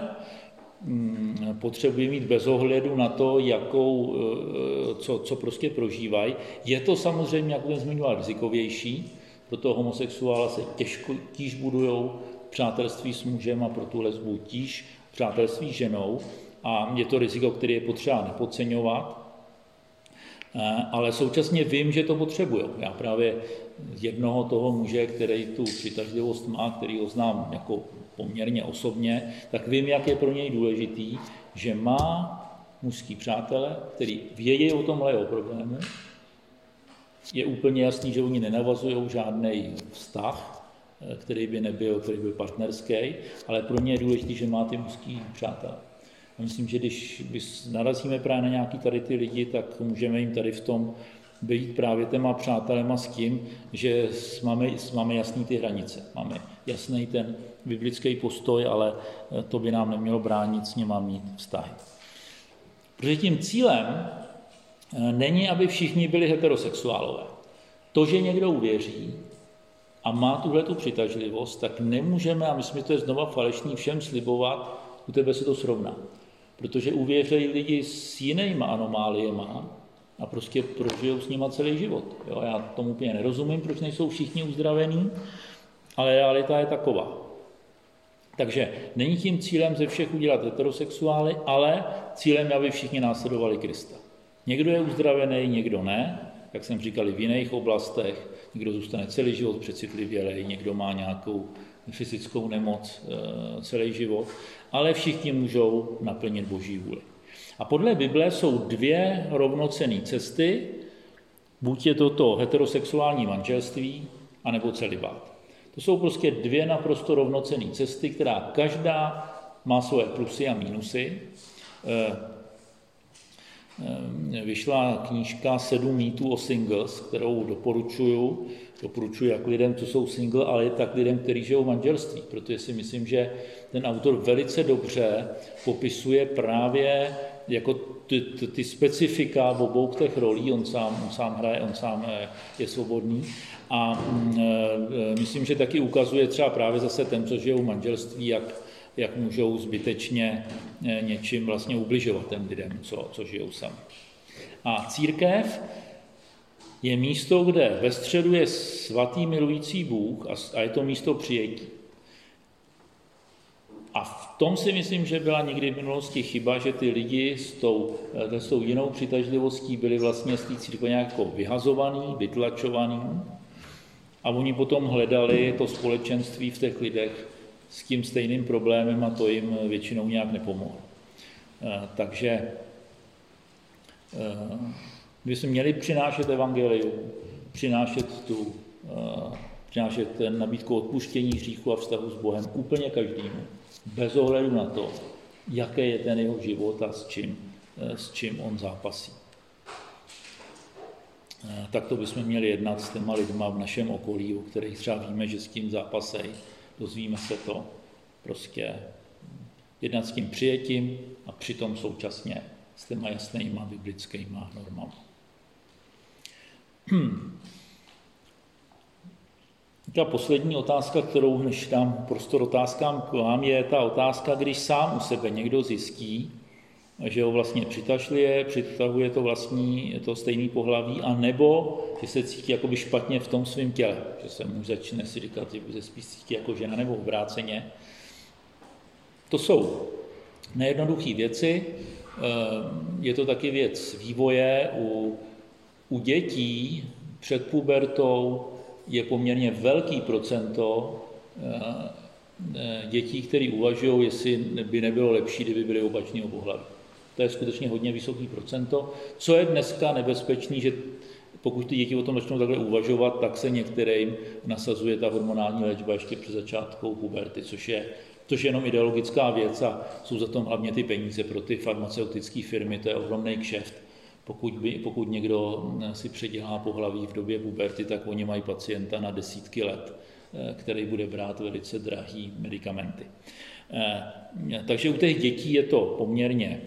Mm, potřebují mít bez ohledu na to, jakou, eh, co, co prostě prožívají. Je to samozřejmě, jak jsem zmiňoval, rizikovější, pro toho homosexuála se těžko, tíž budují přátelství s mužem a pro tu lesbu tíž přátelství s ženou a je to riziko, které je potřeba nepodceňovat, eh, ale současně vím, že to potřebují. Já právě jednoho toho muže, který tu přitažlivost má, který ho znám jako poměrně osobně, tak vím, jak je pro něj důležitý, že má mužský přátele, který vědí o tomhle jeho problému. Je úplně jasný, že oni nenavazují žádný vztah, který by nebyl, který byl partnerský, ale pro ně je důležité, že má ty mužský přátelé. Myslím, že když narazíme právě na nějaký tady ty lidi, tak můžeme jim tady v tom být právě těma přátelema s tím, že máme, máme jasný ty hranice, máme jasný ten biblický postoj, ale eh, to by nám nemělo bránit s nima mít vztahy. Protože tím cílem eh, není, aby všichni byli heterosexuálové. To, že někdo uvěří a má tuhle tu přitažlivost, tak nemůžeme, a myslím, že to je znova falešný, všem slibovat, u tebe se to srovná. Protože uvěřejí lidi s jinýma anomáliema a prostě prožijou s nima celý život. Jo, já tomu úplně nerozumím, proč nejsou všichni uzdravení, ale realita je taková. Takže není tím cílem ze všech udělat heterosexuály, ale cílem aby všichni následovali Krista. Někdo je uzdravený, někdo ne, jak jsem říkal, v jiných oblastech, někdo zůstane celý život přecitlivělej, někdo má nějakou fyzickou nemoc eh, celý život, ale všichni můžou naplnit Boží vůli. A podle Bible jsou dvě rovnocené cesty, buď je to to heterosexuální manželství, anebo celibát. To jsou prostě dvě naprosto rovnocené cesty, která každá má svoje plusy a mínusy. Eh, eh, vyšla knížka Sedm mýtů o singles, kterou doporučuju. Doporučuji jak lidem, co jsou single, ale tak lidem, kteří žijou v manželství, protože si myslím, že ten autor velice dobře popisuje právě jako ty, ty, ty specifika v obou těch rolí, on sám, on sám hraje, on sám eh, je svobodný. A mm, e, myslím, že taky ukazuje třeba právě zase ten, co žijou v manželství, jak, jak můžou zbytečně e, něčím vlastně ubližovat těm lidem, co, co žijou sami. A církev je místo, kde ve středu je svatý milující Bůh a je to místo přijetí. A v tom si myslím, že byla někdy v minulosti chyba, že ty lidi s tou, eh, s tou jinou přitažlivostí byli vlastně z té církve nějak jako vyhazovaný, vytlačovaný a oni potom hledali to společenství v těch lidech s tím stejným problémem a to jim většinou nějak nepomohlo. Eh, takže my eh, jsme měli přinášet evangelium, přinášet tu, přinášet ten nabídku odpuštění hříchu a vztahu s Bohem úplně každému bez ohledu na to, jaké je ten jeho život a s čím, eh, s čím on zápasí. Eh, tak to bychom měli jednat s těma lidma v našem okolí, o kterých třeba víme, že s tím zápasejí. Dozvíme se to prostě jednat s tím přijetím a přitom současně s těma jasnýma biblickýma normama. *clears throat* Ta poslední otázka, kterou než dám prostor otázkám k vám, je ta otázka, když sám u sebe někdo zjistí, že ho vlastně přitažluje, přitahuje to vlastní, to stejný pohlaví, a nebo že se cítí jakoby špatně v tom svém těle, že se mu začne si říkat, že se spíš cítí jako žena nebo obráceně. To jsou nejednoduché věci, eh, je to taky věc vývoje u, u dětí před pubertou, je poměrně velký procento eh, eh, dětí, které uvažují, jestli by nebylo lepší, kdyby byly opačného pohlaví. To je skutečně hodně vysoký procento. Co je dneska nebezpečný, že pokud ty děti o tom začnou takhle uvažovat, tak se některým nasazuje ta hormonální léčba ještě před začátkou puberty, což je, což je jenom ideologická věc a jsou za tom hlavně ty peníze pro ty farmaceutické firmy, to je ohromný kšeft pokud, by, pokud někdo si předělá pohlaví v době puberty, tak oni mají pacienta na desítky let, eh, který bude brát velice drahý medicamenty. Eh, takže u těch dětí je to poměrně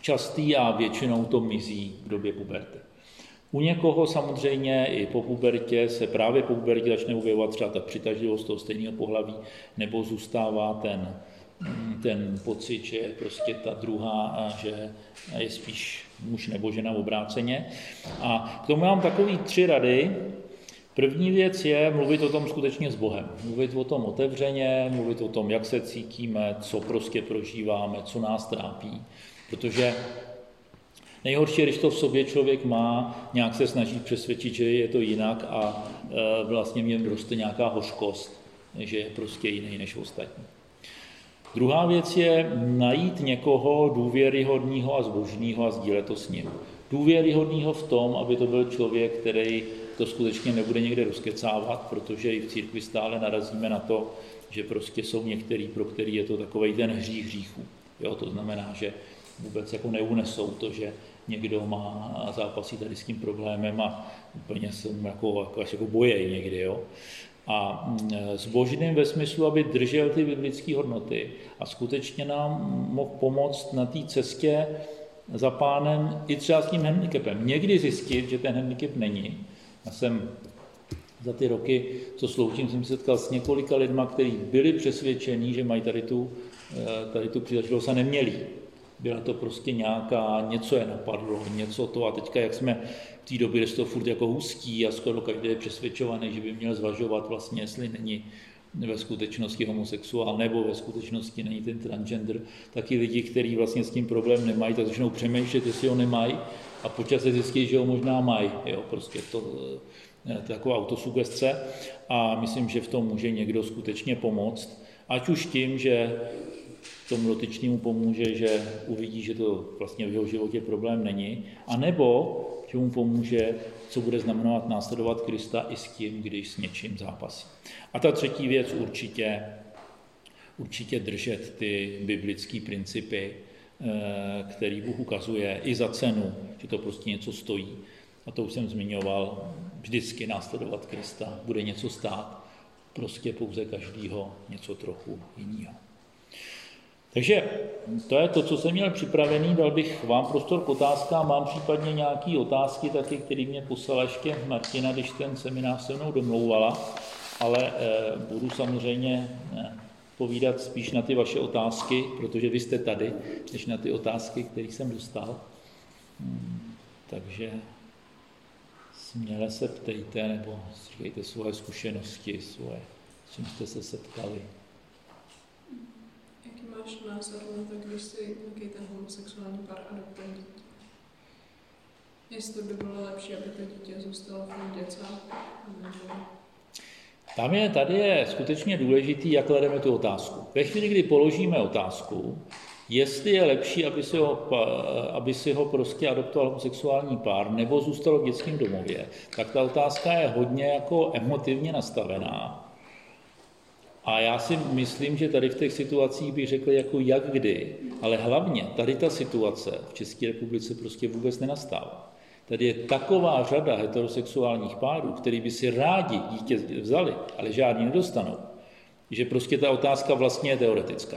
častý a většinou to mizí v době puberty. U někoho samozřejmě i po pubertě se právě po pubertě začne objevovat třeba ta přitažlivost toho stejného pohlaví, nebo zůstává ten, ten pocit, že prostě ta druhá a že je spíš muž nebo žena obráceně. A k tomu mám takový tři rady. První věc je mluvit o tom skutečně s Bohem. Mluvit o tom otevřeně, mluvit o tom, jak se cítíme, co prostě prožíváme, co nás trápí. Protože nejhorší když to v sobě člověk má, nějak se snaží přesvědčit, že je to jinak a e, vlastně mě roste nějaká hořkost, že je prostě jiný než ostatní. Druhá věc je najít někoho důvěryhodného a zbožného a sdílet to s ním. Důvěryhodného v tom, aby to byl člověk, který to skutečně nebude někde rozkecávat, protože i v církvi stále narazíme na to, že prostě jsou některý, pro který je to takový ten hřích hříchů. Jo, to znamená, že vůbec jako neunesou to, že někdo má zápasí tady s tím problémem a úplně se jako, jako, jako bojejí někdy. Jo a zbožným mm, ve smyslu, aby držel ty biblické hodnoty a skutečně nám mohl pomoct na té cestě za pánem i třeba s tím handicapem. Někdy zjistit, že ten handicap není. Já jsem za ty roky, co sloužím, jsem se setkal s několika lidma, kteří byli přesvědčení, že mají tady tu, eh, tady tu příležitost a neměli. Byla to prostě nějaká, něco je napadlo, něco to a teďka, jak jsme v té době, to furt jako hustí a skoro každý je přesvědčovaný, že by měl zvažovat vlastně, jestli není ve skutečnosti homosexuál nebo ve skutečnosti není ten transgender, taky lidi, kteří vlastně s tím problém nemají, tak začnou přemýšlet, jestli ho nemají a počas se zjistí, že ho možná mají. Jo, prostě to, je taková autosugestce a myslím, že v tom může někdo skutečně pomoct, ať už tím, že tomu dotyčnému pomůže, že uvidí, že to vlastně v jeho životě problém není, anebo že mu pomůže, co bude znamenat následovat Krista i s tím, když s něčím zápasí. A ta třetí věc určitě, určitě držet ty biblické principy, eh, který Bůh ukazuje i za cenu, že to prostě něco stojí. A to už jsem zmiňoval, vždycky následovat Krista bude něco stát, prostě pouze každýho něco trochu jiného. Takže to je to, co jsem měl připravený. Dal bych vám prostor k otázkám. Mám případně nějaké otázky taky, které mě poslala ještě Martina, když ten seminář se mnou domlouvala, ale eh, budu samozřejmě eh, povídat spíš na ty vaše otázky, protože vy jste tady, než na ty otázky, které jsem dostal. Hmm, takže směle se ptejte nebo říkejte svoje zkušenosti, svoje, s čím jste se setkali. Máš názor na to, když si nějaký ten homosexuální pár adoptuje dítě? Jestli by bylo lepší, aby to dítě zůstalo v děcách, nebo tam je, tady je skutečně důležitý, jak klademe tu otázku. Ve chvíli, kdy položíme otázku, jestli je lepší, aby si ho, aby si ho prostě adoptoval homosexuální pár nebo zůstalo v dětském domově, tak ta otázka je hodně jako emotivně nastavená. A já si myslím, že tady v těch situacích bych řekl jako jak kdy, ale hlavně tady ta situace v České republice prostě vůbec nenastává. Tady je taková řada heterosexuálních párů, který by si rádi dítě vzali, ale žádný nedostanou, že prostě ta otázka vlastně je teoretická.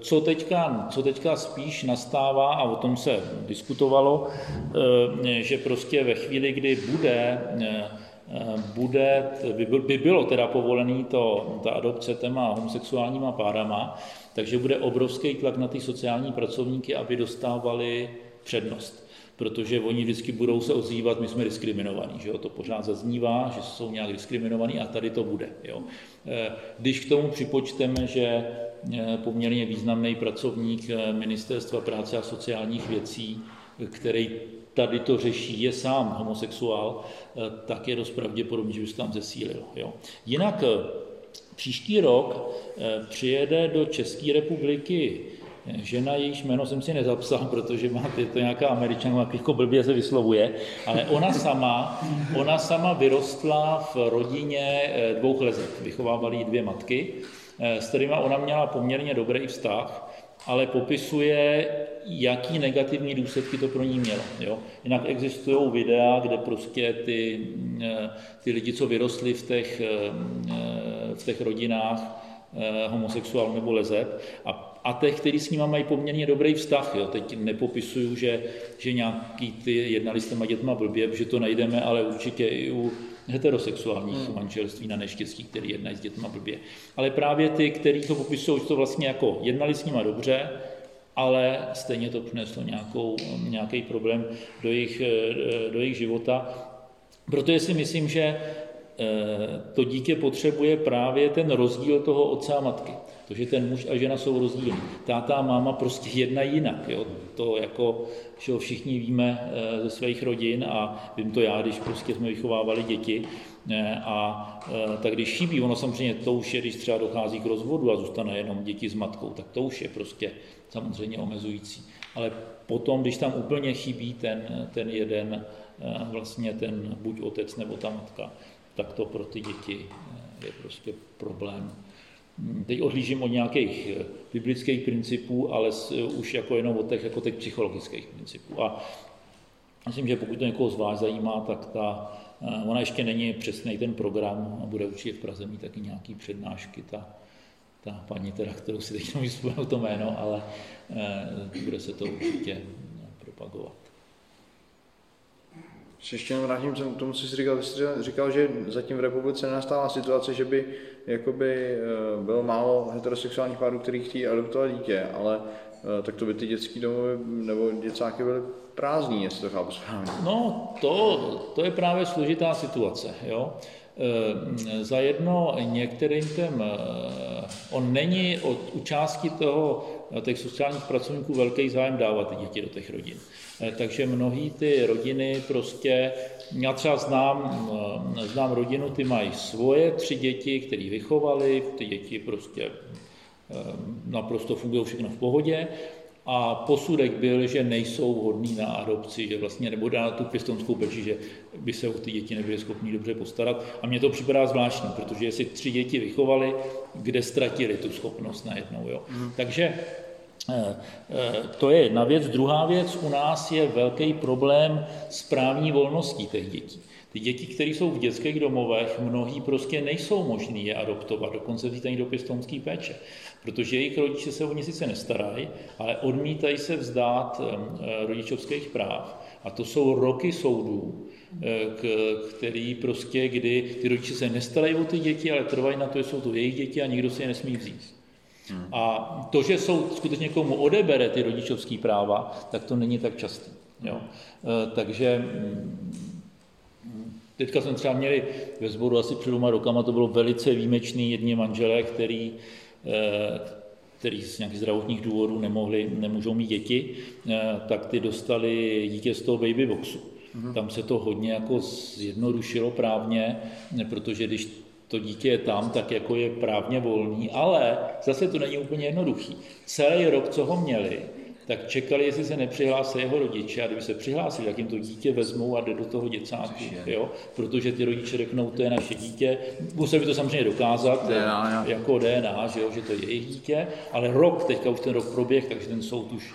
Co teďka, co teďka spíš nastává, a o tom se diskutovalo, eh, že prostě ve chvíli, kdy bude, eh, bude by bylo teda povolený to, ta adopce téma homosexuálníma párama, takže bude obrovský tlak na ty sociální pracovníky, aby dostávali přednost protože oni vždycky budou se ozývat, my jsme diskriminovaní, že jo? to pořád zaznívá, že jsou nějak diskriminovaní a tady to bude. Jo? Eh, když k tomu připočteme, že eh, poměrně významný pracovník eh, Ministerstva práce a sociálních věcí, který tady to řeší, je sám homosexuál, tak je dost pravděpodobně, že by se tam zesílil. Jo? Jinak příští rok přijede do České republiky žena, jejíž jméno jsem si nezapsal, *laughs* protože má, je to nějaká američanka, jako blbě se vyslovuje, ale ona sama, ona sama vyrostla v rodině eh, dvou lezek, vychovávali dvě matky, eh, s kterými ona měla poměrně dobrý vztah, ale popisuje, jaký negativní důsledky to pro ní mělo. Jo? Jinak existují videa, kde prostě ty, eh, ty lidi, co vyrostli v těch, v těch rodinách, homosexuál nebo lezeb a a těch, kteří s nimi mají poměrně dobrý vztah. Jo. Teď nepopisuju, že, že nějaký ty jednali s těma dětma blbě, že to najdeme, ale určitě i u heterosexuálních hmm. manželství na neštěstí, který jednají s dětma blbě. Ale právě ty, kteří to popisují, to vlastně jako jednali s nimi dobře, ale stejně to přineslo nějakou, nějaký problém do jejich, do jejich života. Proto si myslím, že Eh, to dítě potřebuje právě ten rozdíl toho otce a matky. To, že ten muž a žena jsou rozdílní. Táta a máma prostě jedna jinak. Jo? To jako, že všichni víme eh, ze svých rodin a vím to já, když prostě jsme vychovávali děti, eh, a tak když chybí, ono samozřejmě to už je, když třeba dochází k rozvodu a zůstane jenom děti s matkou, tak to už je prostě samozřejmě omezující. Ale potom, když tam úplně chybí ten, ten jeden, vlastně ten buď otec nebo ta matka, tak to pro ty děti eh, je prostě problém. Teď odlížím od nějakých eh, biblických principů, ale eh, už jako jenom od těch, jako těch psychologických principů. A myslím, že pokud to někoho z vás zajímá, tak ta, ona ještě není přesný ten program a bude určitě v Praze mít taky nějaký přednášky. Ta, ta paní, teda, kterou si teď nevím to jméno, ale bude se to určitě propagovat. Ještě vrátím k tomu, co jsi říkal. Jsi říkal, že zatím v republice nenastává situace, že by jakoby eh, bylo málo heterosexuálních párů, kteří chtějí adoptovat dítě, ale eh, tak to by ty dětské domovy nebo děcáky byly prázdní, jestli to chápu správně. No, to, to je právě složitá situace. Jo? E, za jedno některým těm, on není od, u části toho, těch sociálních pracovníků velký zájem dávat ty děti do těch rodin. Eh, takže mnohý ty rodiny prostě, já třeba znám, eh, znám rodinu, ty mají svoje tři děti, které vychovali, ty děti prostě eh, naprosto fungují všechno v pohodě a posudek byl, že nejsou vhodní na adopci, že vlastně nebo na tu pěstonskou peči, že by se o ty děti nebyly schopni dobře postarat. A mně to připadá zvláštní, protože jestli tři děti vychovali, kde ztratili tu schopnost najednou. Jo. Mm. Takže to je jedna věc. Druhá věc, u nás je velký problém s právní volností těch dětí. Ty děti, které jsou v dětských domovech, mnohý prostě nejsou možný je adoptovat, dokonce vzít do pěstounské péče, protože jejich rodiče se o ně sice nestarají, ale odmítají se vzdát eh, rodičovských práv. A to jsou roky soudů, který prostě, kdy ty rodiče se nestarají o ty děti, ale trvají na to, že jsou to jejich děti a nikdo si je nesmí vzít. A to, že jsou skutečně komu odebere ty rodičovské práva, tak to není tak častý. Jo? E, takže mm, Teďka jsme třeba měli ve sboru asi před dvěma rokama, to bylo velice výjimečný jedni manželé, který, eh, který z nějakých zdravotních důvodů nemohli, nemůžou mít děti, eh, tak ty dostali dítě z toho baby boxu. Mhm. Tam se to hodně jako zjednodušilo právně, protože když to dítě je tam, tak jako je právně volný, ale zase to není úplně jednoduchý. Celý rok, co ho měli, tak čekali, jestli se nepřihlásí jeho rodiče a kdyby se přihlásili, tak jim to dítě vezmou a jde do toho děcáku, jo? protože ty rodiče řeknou, to je naše dítě, museli by to samozřejmě dokázat DNA, jako DNA, že, jo? že to je jejich dítě, ale rok, teďka už ten rok proběh, takže ten soud už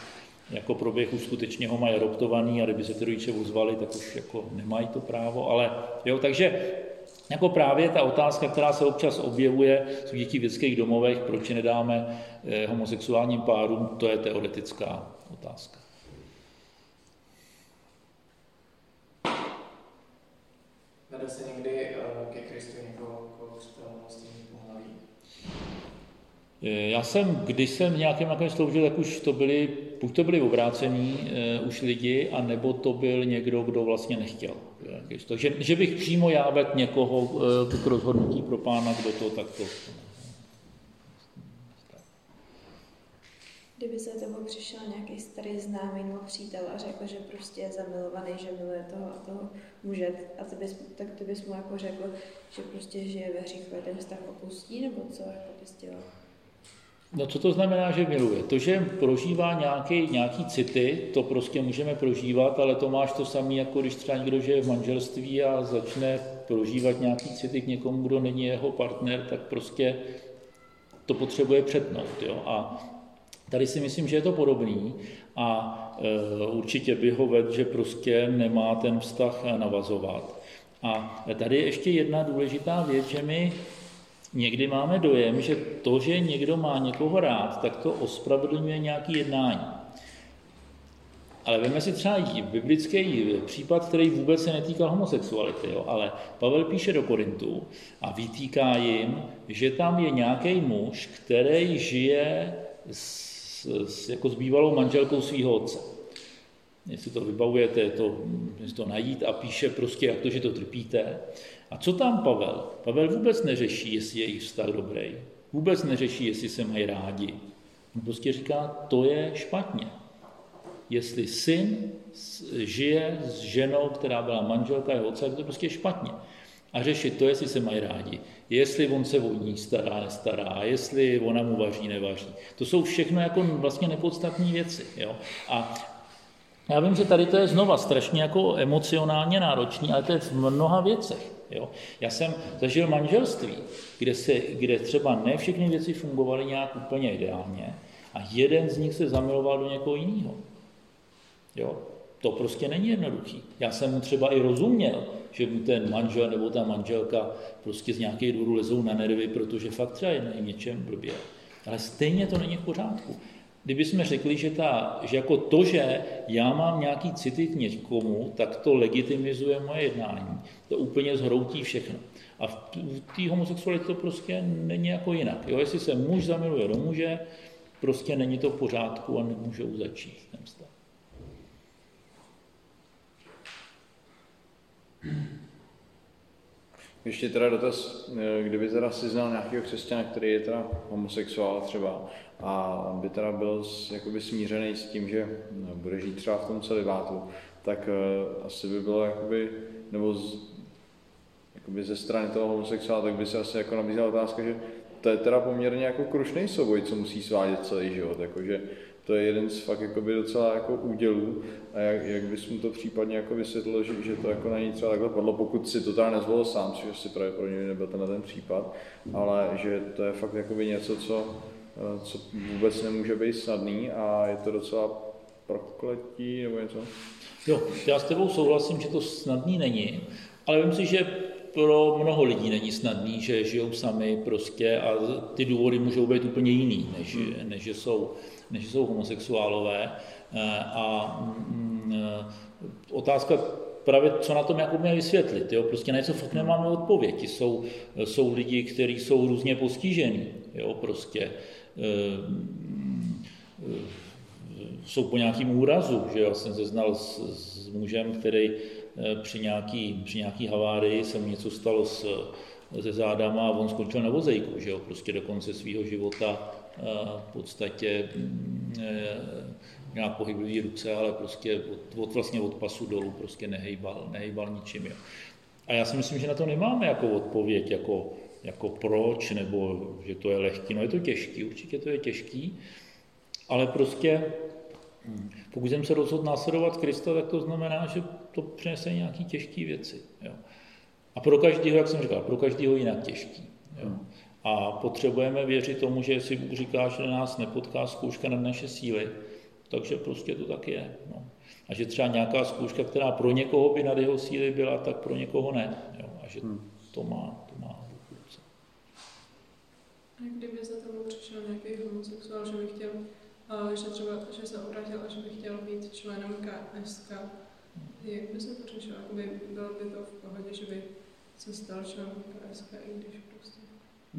jako proběh už skutečně ho mají adoptovaný a kdyby se ty rodiče ozvali, tak už jako nemají to právo, ale jo, takže jako právě ta otázka, která se občas objevuje v dětí v dětských domovech, proč nedáme eh, homosexuálním párům, to je teoretická otázka. Vede se někdy eh, ke Kristu někoho, koho stejný pohlaví? Já jsem, když jsem nějakým nějakém sloužil, tak už to byly, buď to byli obrácení uh, už lidi, anebo to byl někdo, kdo vlastně nechtěl. Takže že bych přímo já vedl někoho uh, k rozhodnutí pro pána, kdo to takto. Kdyby se tomu přišel nějaký starý známý nebo přítel a řekl, že prostě je zamilovaný, že miluje toho a toho muže, a ty bys, tak ty bys mu jako řekl, že prostě žije ve hříchu a ten vztah opustí, nebo co jako bys dělal? No co to znamená, že miluje? To, že prožívá nějaký, nějaký city, to prostě můžeme prožívat, ale to máš to samé, jako když třeba někdo žije v manželství a začne prožívat nějaký city k někomu, kdo není jeho partner, tak prostě to potřebuje přetnout. Jo? A tady si myslím, že je to podobný a e, určitě by ho vedl, že prostě nemá ten vztah navazovat. A tady je ještě jedna důležitá věc, že my Někdy máme dojem, že to, že někdo má někoho rád, tak to ospravedlňuje nějaký jednání. Ale veme si třeba biblický případ, který vůbec se netýkal homosexuality, jo? ale Pavel píše do Korintu a vytýká jim, že tam je nějaký muž, který žije s, s, jako s bývalou manželkou svého otce. Jestli to vybavujete, je to, to najít a píše prostě, jak to, že to trpíte. A co tam Pavel? Pavel vůbec neřeší, jestli je jejich vztah dobrý. Vůbec neřeší, jestli se mají rádi. On prostě říká, to je špatně. Jestli syn žije s ženou, která byla manželka jeho otce, to je prostě špatně. A řešit to, jestli se mají rádi, jestli on se o ní stará, nestará, jestli ona mu vaří, nevaří. To jsou všechno jako vlastně nepodstatné věci. Jo? A já vím, že tady to je znova strašně jako emocionálně náročný, ale to je v mnoha věcech. Jo? Já jsem zažil manželství, kde, se, kde třeba ne všechny věci fungovaly nějak úplně ideálně a jeden z nich se zamiloval do někoho jiného. Jo? To prostě není jednoduchý. Já jsem mu třeba i rozuměl, že mu ten manžel nebo ta manželka prostě z nějakých důvodů lezou na nervy, protože fakt třeba je na něčem blbě. Ale stejně to není v pořádku. Kdyby jsme řekli, že, ta, že jako to, že já mám nějaký city k někomu, tak to legitimizuje moje jednání. To úplně zhroutí všechno. A v té homosexualitě to prostě není jako jinak. Jo? Jestli se muž zamiluje do muže, prostě není to v pořádku a nemůžou začít ten vztah. Ještě teda dotaz, eh, kdyby teda si znal nějakého křesťana, který je teda homosexuál třeba a by teda byl jakoby smířený s tím, že no, bude žít třeba v tom celivátu, tak uh, asi by bylo jakoby, nebo z, jakoby ze strany toho homosexuála, tak by se asi jako nabízela otázka, že to je teda poměrně jako krušný souboj, co musí svádět celý život, jakože to je jeden z fakt jakoby docela jako údělů a jak, jak bys mu to případně jako vysvětlil, že, že to jako na ní třeba takhle padlo, pokud si to teda nezvolil sám, což si pravděpodobně nebyl ten ten případ, ale že to je fakt jakoby něco, co, co vůbec nemůže být snadný a je to docela prokletí nebo něco? Jo, já s tebou souhlasím, že to snadný není, ale vím si, že pro mnoho lidí není snadný, že žijou sami prostě a ty důvody můžou být úplně jiný, než, hmm. než, že, jsou, než jsou homosexuálové. Eh, a mm, eh, otázka právě, co na tom jako mě vysvětlit. Jo? Prostě na něco fakt nemáme odpověď. Jsou, jsou lidi, kteří jsou různě postižení. Jo? Prostě eh, jsou po nějakým úrazu. Že já jsem se znal s, s mužem, který při nějaký, při nějaký havárii se mu něco stalo s, se zádama a on skončil na vozejku, že jo, prostě do konce svého života v podstatě mm, nějak pohyblivý ruce, ale prostě od, od, vlastně od pasu dolů prostě nehejbal, nehejbal ničím. Jo. A já si myslím, že na to nemáme jako odpověď, jako, jako proč, nebo že to je lehký. No je to těžký, určitě to je těžký, ale prostě pokud jsem se rozhodl následovat Krista, tak to znamená, že to přinese nějaké těžké věci. Jo. A pro každého, jak jsem říkal, pro každého jinak těžký. Jo. A potřebujeme věřit tomu, že jestli Bůh říká, že nás nepotká zkouška na naše síly, takže prostě to tak je. No. A že třeba nějaká zkouška, která pro někoho by nad jeho síly byla, tak pro někoho ne. Jo. A že hmm. to má, to má. A kdyby za tebou přišel nějaký homosexuál, že by chtěl, že třeba, že se obrátil a že by chtěl být členem KSK, jak by se to řešilo? Jakoby bylo by to v pohodě, že by se stal členem KSK, i když prostě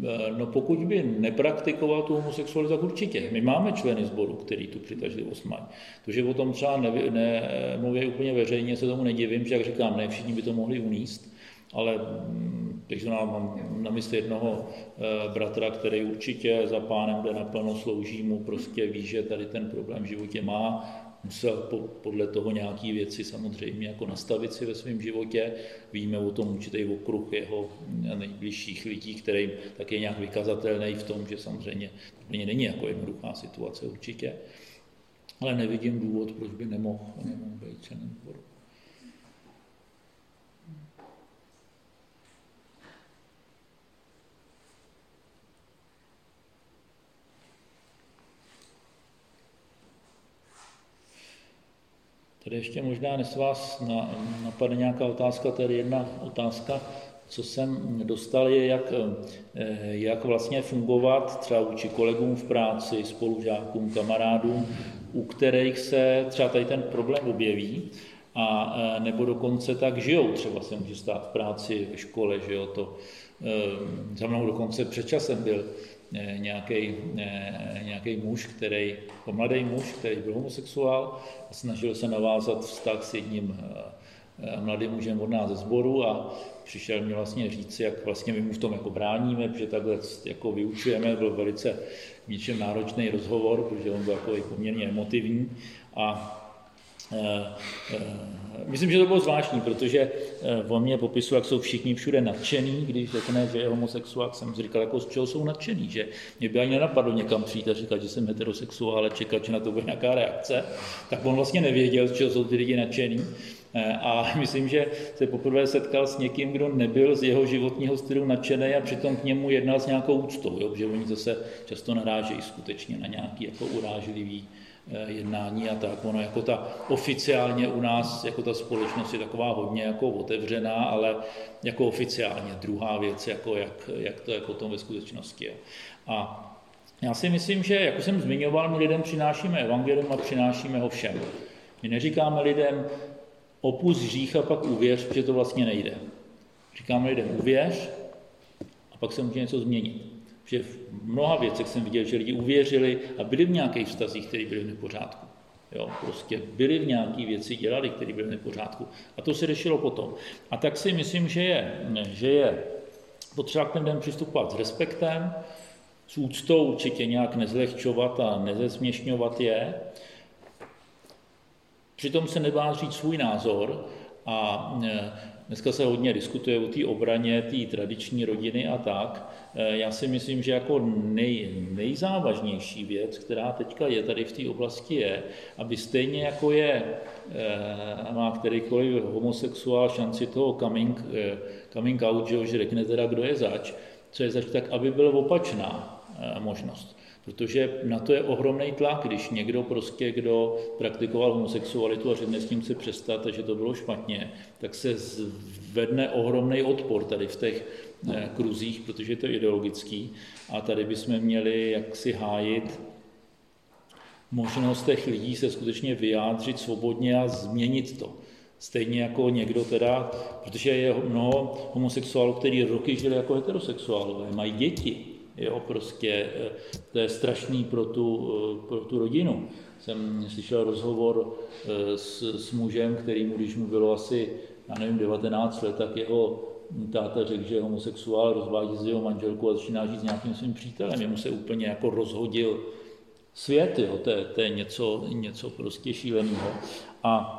Eh, no pokud by nepraktikoval tu homosexualitu, tak určitě. My máme členy sboru, který tu přitažlivost mají. To, že o tom třeba nemluví ne, úplně veřejně, se tomu nedivím, že jak říkám, ne všichni by to mohli uníst, ale mm, takže mám na mysli jednoho eh, bratra, který určitě za pánem jde naplno, slouží mu, prostě ví, že tady ten problém v životě má, musel po, podle toho nějaké věci samozřejmě jako nastavit si ve svém životě. Víme o tom určitý okruh jeho nejbližších lidí, který tak je nějak vykazatelný v tom, že samozřejmě to není jako jednoduchá situace určitě. Ale nevidím důvod, proč by nemohl, nemohl být členem sboru. Tady ještě možná, než vás napadne nějaká otázka, tady jedna otázka, co jsem dostal, je, jak, eh, jak vlastně fungovat třeba vůči kolegům v práci, spolužákům, kamarádům, u kterých se třeba tady ten problém objeví, a eh, nebo dokonce tak žijou. Třeba se může stát v práci, v škole, že jo, to eh, za mnou dokonce před časem byl nějaký, nějaký muž, který, jako mladý muž, který byl homosexuál a snažil se navázat vztah s jedním eh, mladým mužem od nás ze sboru a přišel mi vlastně říct, jak vlastně my mu v tom jako bráníme, protože takhle jako vyučujeme, byl velice něčem náročný rozhovor, protože on byl jako poměrně emotivní a Eh, eh, myslím, že to bylo zvláštní, protože eh, o mě popisu, jak jsou všichni všude nadšený, když řekne, že je homosexuál, jsem si říkal, jako z čeho jsou nadšený, že mě by ani nenapadlo někam přijít a říkat, že jsem heterosexuál, ale čekat, že na to bude nějaká reakce, tak on vlastně nevěděl, z čeho jsou ty lidi nadšený. A *laughs* myslím, že se poprvé setkal s někým, kdo nebyl z jeho životního stylu nadšený a přitom k němu jednal s nějakou úctou, jo? že oni zase často narážejí skutečně na nějaký jako urážlivý Eh, jednání a tak. Ono jako ta oficiálně u nás, jako ta společnost je taková hodně jako otevřená, ale jako oficiálně druhá věc, jako jak, jak to je potom ve skutečnosti je. A já si myslím, že, jako jsem zmiňoval, my lidem přinášíme evangelium a přinášíme ho všem. My neříkáme lidem, opus hřích a pak uvěř, protože to vlastně nejde. Říkáme lidem, uvěř a pak se může něco změnit že v mnoha věcech jsem viděl, že lidi uvěřili a byli v nějakých vztazích, které byly v nepořádku. Jo, prostě byli v nějaké věci, dělali, které byly v nepořádku. A to se řešilo potom. A tak si myslím, že je, že je potřeba k těm přistupovat s respektem, s úctou určitě nějak nezlehčovat a nezesměšňovat je. Přitom se nebá říct svůj názor a e, dneska se hodně diskutuje o té obraně, té tradiční rodiny a tak. Eh, já si myslím, že jako nej, nejzávažnější věc, která teďka je tady v té oblasti, je, aby stejně jako je, eh, má kterýkoliv homosexuál šanci toho coming, eh, coming out, že, řekne teda, kdo je zač, co je zač, tak aby byla opačná možnost. Protože na to je ohromný tlak, když někdo prostě, kdo praktikoval homosexualitu a řekne s tím chce přestat a že to bylo špatně, tak se zvedne ohromný odpor tady v těch Eh, kruzích, protože je to ideologický. A tady bychom měli jaksi hájit možnost těch lidí se skutečně vyjádřit svobodně a změnit to. Stejně jako někdo teda, protože je mnoho homosexuálů, kteří roky žili jako heterosexuálové, mají děti, jo, prostě eh, to je strašný pro tu, eh, pro tu rodinu. Jsem slyšel rozhovor s, s mužem, který mu, když mu bylo asi já nevím, 19 let, tak jeho táta řekl, že je homosexuál, rozvádí s jeho manželku a začíná žít s nějakým svým přítelem. Jemu se úplně jako rozhodil svět, jo, to, je, to je něco, něco prostě šíleného. A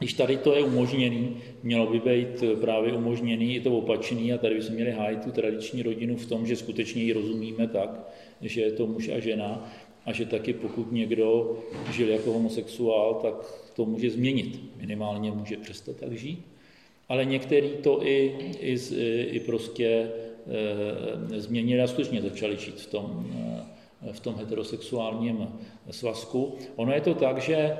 když tady to je umožněný, mělo by být právě umožněný i to opačný a tady bychom měli hájit tu tradiční rodinu v tom, že skutečně ji rozumíme tak, že je to muž a žena a že taky pokud někdo žil jako homosexuál, tak to může změnit. Minimálně může přestat tak žít. Ale některý to i, i, i prostě e, změnili a skutečně začali žít v tom, e, v tom heterosexuálním svazku. Ono je to tak, že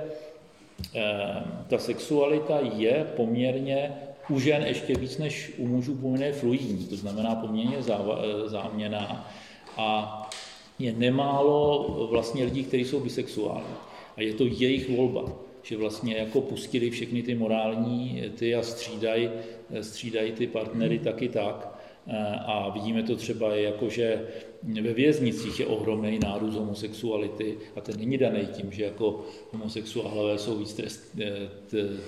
ta sexualita je poměrně u žen ještě víc než u mužů poměrně fluidní, to znamená poměrně záměná. A je nemálo vlastně lidí, kteří jsou bisexuální. A je to jejich volba, že vlastně jako pustili všechny ty morální ty a střídají střídaj ty partnery taky tak. A vidíme to třeba i jako, že ve věznicích je ohromný nárůst homosexuality a ten není daný tím, že jako homosexuálové jsou víc trest,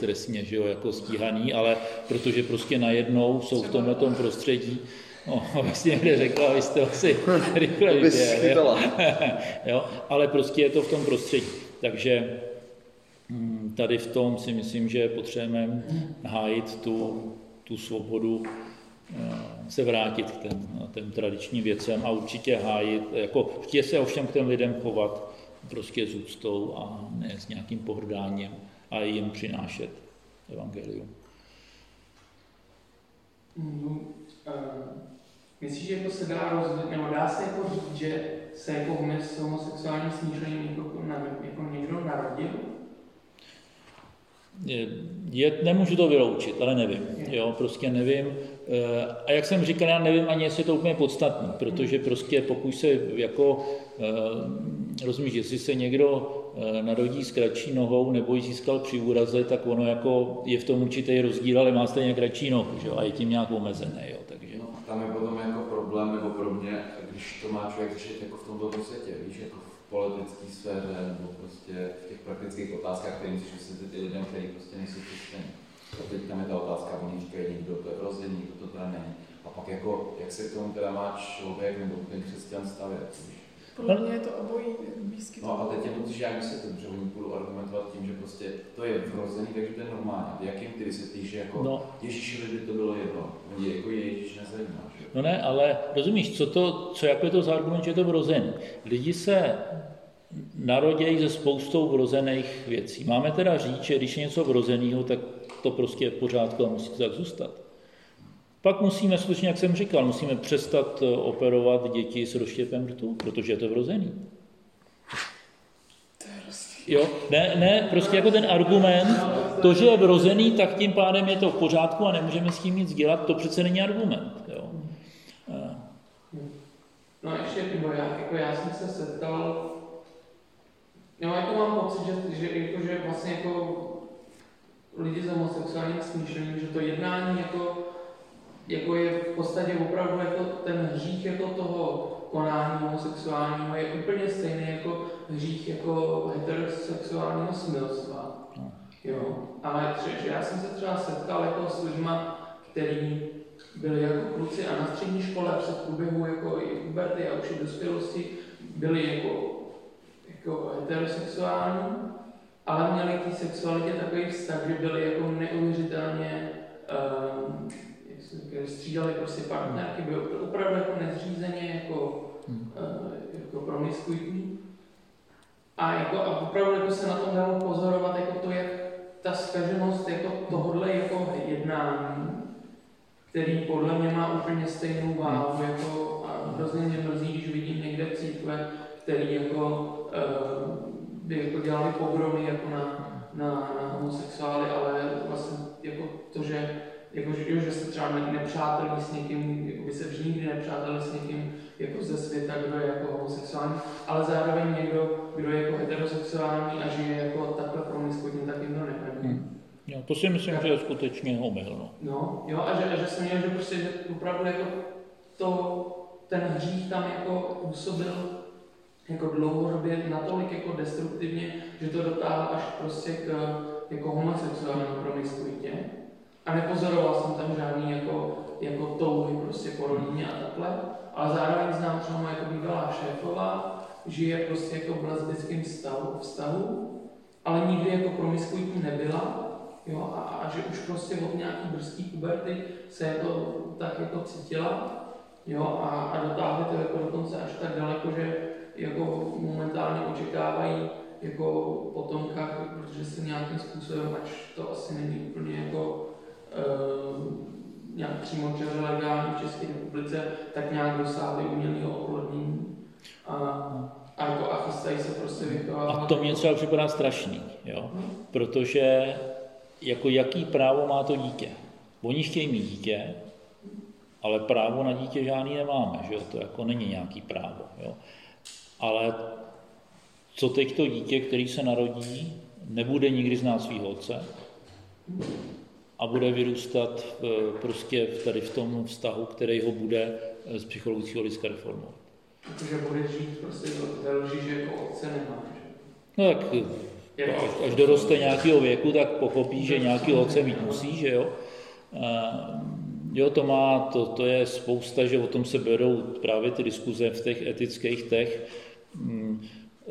trestně že jo, jako stíhaný, ale protože prostě najednou jsou v tomhle prostředí. No, *laughs* vlastně někde řekla, vy jste asi *laughs* rychle vyběl, *laughs* jo, ale prostě je to v tom prostředí. Takže hm, tady v tom si myslím, že potřebujeme hájit tu, tu svobodu eh, se vrátit k těm, těm tradičním věcem a určitě hájit, jako chtě se ovšem k těm lidem chovat prostě s úctou a ne s nějakým pohrdáním a jim přinášet evangelium. Mm, uh, myslíš, že to se dá rozdělit, nebo dá se jako říct, že se jako s homosexuálním smýšlením jako, jako někdo narodil? Je, je, nemůžu to vyloučit, ale nevím. Jo, prostě nevím. Eh, a jak jsem říkal, já nevím ani, jestli je to úplně podstatné, protože prostě pokud se jako, eh, rozumíš, jestli se někdo Eh, narodí s kratší nohou nebo ji získal při úraze, tak ono jako je v tom určitý rozdíl, ale má stejně kratší nohu že? a je tím nějak omezený. Jo? Takže... No, tam je potom jako problém, nebo pro mě, když to má člověk řešit jako v tomto světě, víš, jako v politické sféře, nebo prostě v těch praktických otázkách, které musíš vysvětlit lidem, kteří prostě nejsou křesťané. A teď tam je ta otázka, oni říkají, někdo to je vrozený, kdo to teda není. A pak jako, jak se k tomu teda má člověk nebo ten křesťan stavět? Podle mě je to obojí blízky. No a teď je musíš já vysvětlit, že oni budou argumentovat tím, že prostě to je vrozený, takže to je normální. Jak jim ty vysvětlíš, že jako no. Ježíšovi by to bylo jedno, oni jako Ježíš nezajímá, že? No ne, ale rozumíš, co, to, co jako je to za argument, že je to vrozený? Lidi se narodějí ze spoustou vrozených věcí. Máme teda říct, že když je něco vrozeného, tak to prostě je v pořádku a musí tak zůstat. Pak musíme skutečně, jak jsem říkal, musíme přestat eh, operovat děti s rozštěpem rtu, protože je to vrozený. Jo, ne, ne, prostě jako ten argument, to, že je vrozený, tak tím pádem je to v pořádku a nemůžeme s tím nic dělat, to přece není argument. Jo. No ještě, nebo já, jako já jsem se setkal, no jako mám pocit, že, že, jako, že vlastně jako lidi s homosexuálním smýšlením, že to jednání jako jako je v podstatě opravdu jako ten hřích jako toho konání homosexuálního je úplně stejný jako hřích jako heterosexuálního smilstva. Jo, ale že já jsem se třeba setkal jako s lidmi, který byli jako kluci a na střední škole před průběhu jako i puberty a už i dospělosti byli jako, jako heterosexuální, ale měli k té sexualitě takový vztah, že byli jako neuvěřitelně um, střídali prostě partnerky, byly opravdu jako nezřízeně, jako, hmm. uh, jako promiskuitní. A, jako, a opravdu jako se na tom dalo pozorovat, jako to, jak ta skaženost jako tohodle jako jednání, který podle mě má úplně stejnou váhu, hmm. jako a hrozně mě mrzí, když vidím někde církve, který jako, uh, by jako dělali pogromy jako na, na, na homosexuály, ale vlastně jako to, že jako, že, že se třeba nepřátelí s někým, jako by se vždy nikdy nepřátelí s někým jako ze světa, kdo je jako homosexuální, ale zároveň někdo, kdo je jako heterosexuální a žije jako takhle promiskuitně, tak jim to nevadí. Hmm. Jo, to si myslím, že je skutečně omyl. No. no, jo, a že, a že jsem měl, že prostě že opravdu jako to, ten hřích tam jako působil jako dlouhodobě natolik jako destruktivně, že to dotáhl až prostě k jako homosexuálnímu promiskuitě. a nepozoroval jsem tam žádný jako, jako touhy prostě po rodině a takhle, ale zároveň znám třeba moje jako bývalá šéfová, žije prostě jako v lesbickém vztahu, vztahu, ale nikdy jako promiskuitní nebyla, jo, a, a, že už prostě od nějaký brzký puberty se jako tak jako cítila, jo, a, a dotáhli to jako dokonce až tak daleko, že jako momentálně očekávají jako potomka, protože se nějakým způsobem, ač to asi není úplně jako uh, nějak přímo legální v České republice, tak nějak dosáhli umělého oplodnění. A, a, jako, a chystají se prostě vychovávat. A to mě třeba připadá strašný, jo? protože jako jaký právo má to dítě? Oni chtějí mít dítě, ale právo na dítě žádný nemáme, že jo? to jako není nějaký právo. Jo? Ale co teď to dítě, který se narodí, nebude nikdy znát svého otce a bude vyrůstat v, prostě tady v tom vztahu, který ho bude z psychologického hlediska reformovat. Protože bude žít prostě ve lži, že jako otce nemá. No tak až, až doroste nějakého věku, tak pochopí, že nějaký otce mít musí, že jo. A, jo, to má, to, to je spousta, že o tom se berou právě ty diskuze v těch etických těch, mm,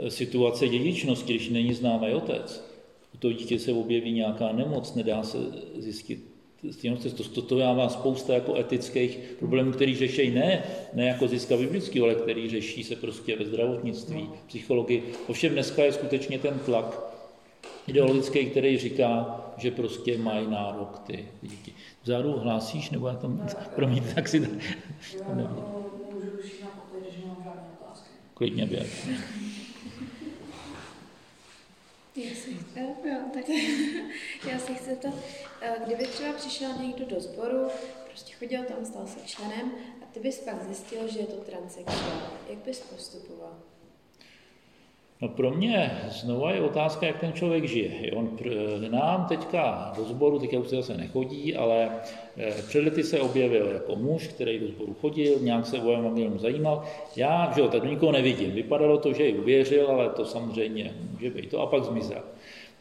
situace dědičnosti, když není známý otec, u toho dítě se objeví nějaká nemoc, nedá se zjistit to, to, to já mám spousta jako etických problémů, který řeší ne, ne jako ziska biblický, ale který řeší se prostě ve zdravotnictví, psychologii. Ovšem dneska je skutečně ten tlak ideologický, který říká, že prostě mají nárok ty děti. Vzadu hlásíš, nebo já tam, promiň, tak si... to... Můžu už na že mám žádné otázky. Klidně jo, tak *laughs* já si chci to, eh, kdyby třeba přišel někdo do sboru, prostě chodil tam, stal se členem a ty bys pak zjistil, že je to transexuál, jak bys postupoval? No pro mě znovu je otázka, jak ten člověk žije. On nám teďka do sboru, teďka už se zase nechodí, ale eh, před lety se objevil jako muž, který do sboru chodil, nějak se o evangelium zajímal. Já, že jo, tak nikoho nevidím. Vypadalo to, že ji uvěřil, ale to samozřejmě může být to a pak zmizel.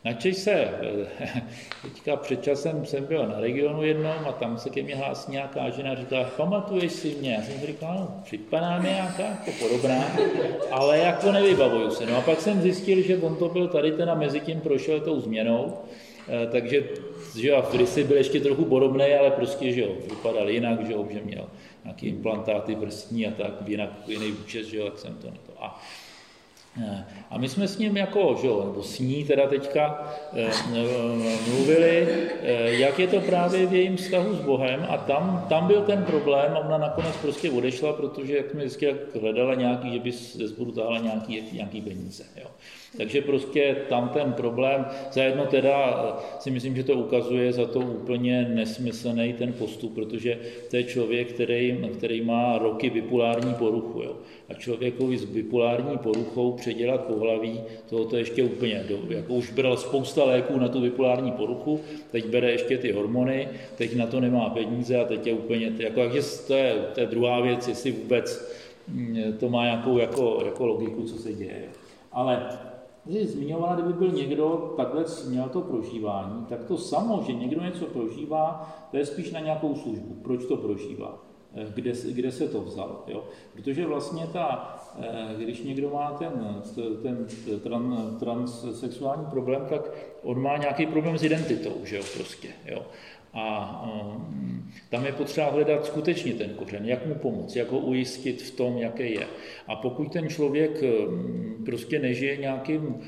Načež se, eh, *laughs* teďka před časem jsem byl na regionu jednom a tam se ke mně hlásí nějaká žena a říká, pamatuješ si mě? Já jsem říkal, no, připadá mi nějaká jako podobná, ale jako nevybavuju se. No a pak jsem zjistil, že on to byl tady teda mezi tím prošel tou změnou, eh, takže že jo, rysi byl ještě trochu podobný, ale prostě, že jo, vypadal jinak, že jo, že měl nějaké implantáty vrstní a tak, jinak jiný účes, že jo, jak jsem to na to. A a my jsme s ním jako, že jo, nebo s ní teda teďka eh, mluvili, eh, jak je to právě v jejím vztahu s Bohem a tam, tam byl ten problém a ona nakonec prostě odešla, protože jak jsme vždycky hledala nějaký, že by ze zboru táhla nějaký, nějaký peníze. Jo. Takže prostě tam ten problém, zajedno teda eh, si myslím, že to ukazuje za to úplně nesmyslný ten postup, protože to je člověk, který, který má roky bipolární poruchu. Jo. A člověkovi s bipolární poruchou předělat pohlaví, to ještě úplně, do, jako už bral spousta léků na tu bipolární poruchu, teď bere ještě ty hormony, teď na to nemá peníze a teď je úplně, jako, takže to je, to je druhá věc, jestli vůbec mm, to má nějakou jako, jako logiku, co se děje. Ale jsi zmiňovala, kdyby byl někdo takhle měl to prožívání, tak to samo, že někdo něco prožívá, to je spíš na nějakou službu. Proč to prožívá? Eh, kde, kde se to vzalo. Jo? Protože vlastně ta, eh, když někdo má ten, ten tran, transsexuální problém, tak on má nějaký problém s identitou, že jo, prostě. Jo? A um, tam je potřeba hledat skutečně ten kořen, jak mu pomoct, jak ho ujistit v tom, jaký je. A pokud ten člověk um, prostě nežije nějakým uh,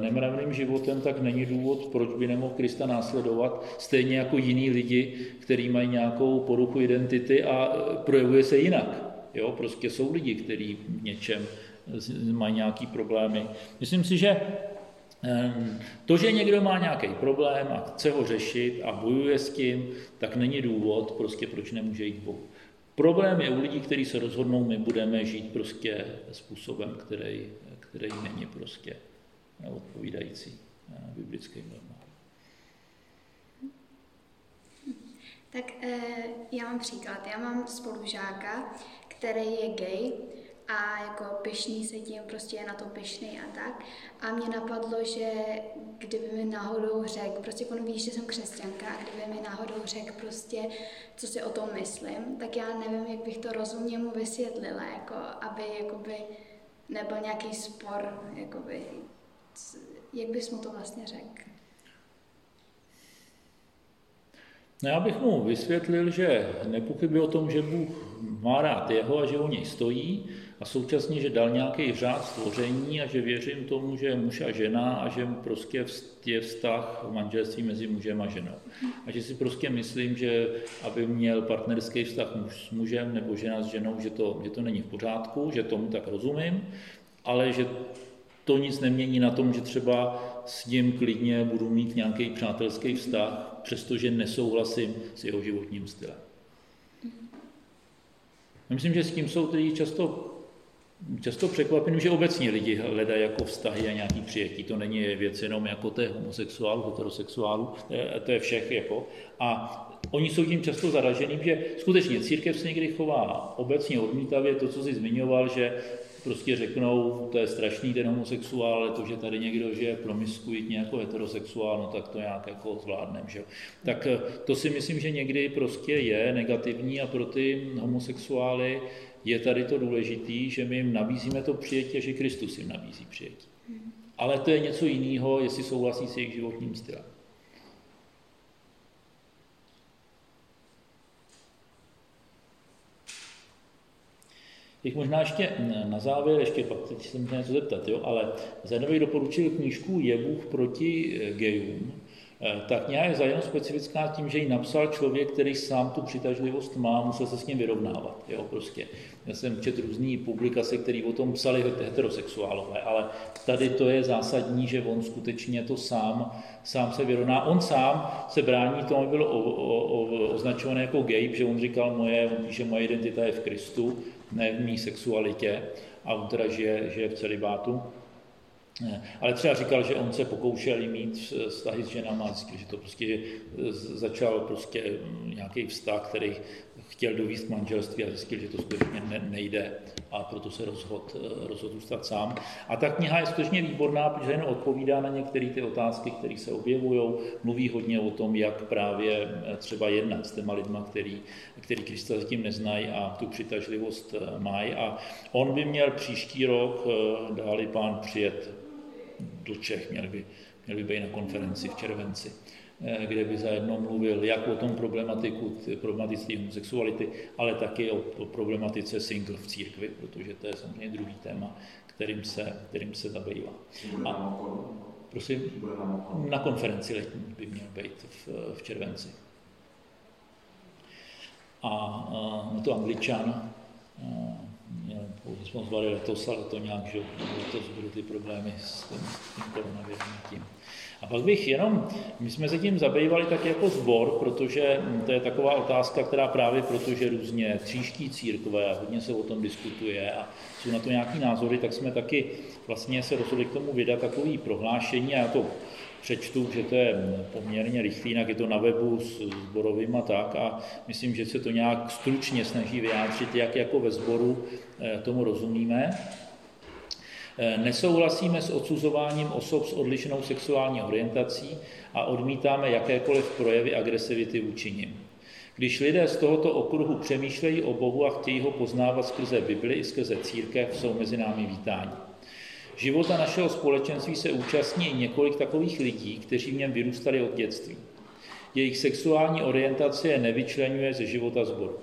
nemravným životem, tak není důvod, proč by nemohl Krista následovat, stejně jako jiní lidi, kteří mají nějakou poruchu identity a projevuje se jinak. Jo? Prostě jsou lidi, kteří v něčem mají nějaký problémy. Myslím si, že to, že někdo má nějaký problém a chce ho řešit a bojuje s tím, tak není důvod, prostě proč nemůže jít Bohu. Problém je u lidí, kteří se rozhodnou, my budeme žít prostě způsobem, který, který není prostě odpovídající eh, biblickým normám. Tak e, já mám příklad. Já mám spolužáka, který je gay a jako pyšný se tím, prostě je na to pyšný a tak. A mě napadlo, že kdyby mi náhodou řekl, prostě on ví, že jsem křesťanka, a kdyby mi náhodou řekl prostě, co si o tom myslím, tak já nevím, jak bych to rozumně mu vysvětlila, jako, aby jakoby nebyl nějaký spor, jakoby, jak bys mu to vlastně řekl? No já bych mu vysvětlil, že nepochybuje o tom, že Bůh má rád jeho a že o něj stojí a současně, že dal nějaký řád stvoření a že věřím tomu, že je muž a žena a že prostě je vztah v manželství mezi mužem a ženou. A že si prostě myslím, že aby měl partnerský vztah muž s mužem nebo žena s ženou, že to, že to není v pořádku, že tomu tak rozumím, ale že to nic nemění na tom, že třeba s ním klidně budu mít nějaký přátelský vztah, přestože nesouhlasím s jeho životním stylem. Myslím, že s tím jsou tedy často, často překvapení, že obecně lidi hledají jako vztahy a nějaký přijetí. To není věc jenom jako té homosexuálu, heterosexuálu, to je, všech. Jako. A oni jsou tím často zaraženým, že skutečně církev se někdy chová obecně odmítavě, to, co jsi zmiňoval, že prostě řeknou, to je strašný ten homosexuál, ale to, že tady někdo žije promiskuitně jako heterosexuál, no tak to nějak jako zvládnem, že Tak eh, to si myslím, že někdy prostě je negativní a pro ty homosexuály je tady to důležitý, že my jim nabízíme to přijetí a že Kristus jim nabízí přijetí. Ale to je něco jiného, jestli souhlasí s jejich životním stylem. Bych možná ještě na závěr, ještě pak teď se můžu něco zeptat, jo, ale Zenovi bych doporučil knížku Je Bůh proti gejům. Eh, ta kniha je zajímavá specifická tím, že ji napsal člověk, který sám tu přitažlivost má, musel se s ním vyrovnávat. Jo, prostě. Já jsem četl různý publikace, které o tom psali heterosexuálové, ale tady to je zásadní, že on skutečně to sám, sám se vyrovná. On sám se brání tomu, aby byl o, o, o, označovaný jako gay, že on říkal, moje, on píše, moje identita je v Kristu, ne v mý sexualitě, a on teda žije, žije v celibátu. Ale třeba říkal, že on se pokoušel mít vztahy s ženama, že to prostě začal prostě nějaký vztah, který chtěl dovíst manželství a zjistil, že to skutečně nejde a proto se rozhodl, rozhod zůstat sám. A ta kniha je skutečně výborná, protože jen odpovídá na některé ty otázky, které se objevují, mluví hodně o tom, jak právě třeba jednat s těma lidma, který, který Krista zatím neznají a tu přitažlivost mají. A on by měl příští rok, dáli pán přijet do Čech, měl by, měl by být na konferenci v červenci, eh, kde by zajedno mluvil jak o tom problematiku, problematice homosexuality, ale taky o, o problematice single v církvi, protože to je samozřejmě druhý téma, kterým se, kterým se zabývá. A, prosím, na konferenci letní by měl být v, v červenci. A, a to angličan, a, jsme zvali letos, ale to nějak, že letos byly ty problémy s tím, tím koronavirem tím. A pak bych jenom, my jsme se tím zabývali tak jako sbor, protože to je taková otázka, která právě protože různě tříští církve a hodně se o tom diskutuje a jsou na to nějaký názory, tak jsme taky vlastně se rozhodli k tomu vydat takový prohlášení a já to přečtu, že to je poměrně rychlý, jinak je to na webu s sborovým a tak a myslím, že se to nějak stručně snaží vyjádřit, jak jako ve sboru eh, tomu rozumíme. Eh, nesouhlasíme s odsuzováním osob s odlišnou sexuální orientací a odmítáme jakékoliv projevy agresivity vůči nim. Když lidé z tohoto okruhu přemýšlejí o Bohu a chtějí ho poznávat skrze Bibli i skrze církev, jsou mezi námi vítáni. Života našeho společenství se účastní několik takových lidí, kteří v něm vyrůstali od dětství. Jejich sexuální orientace je nevyčlenuje ze života zboru.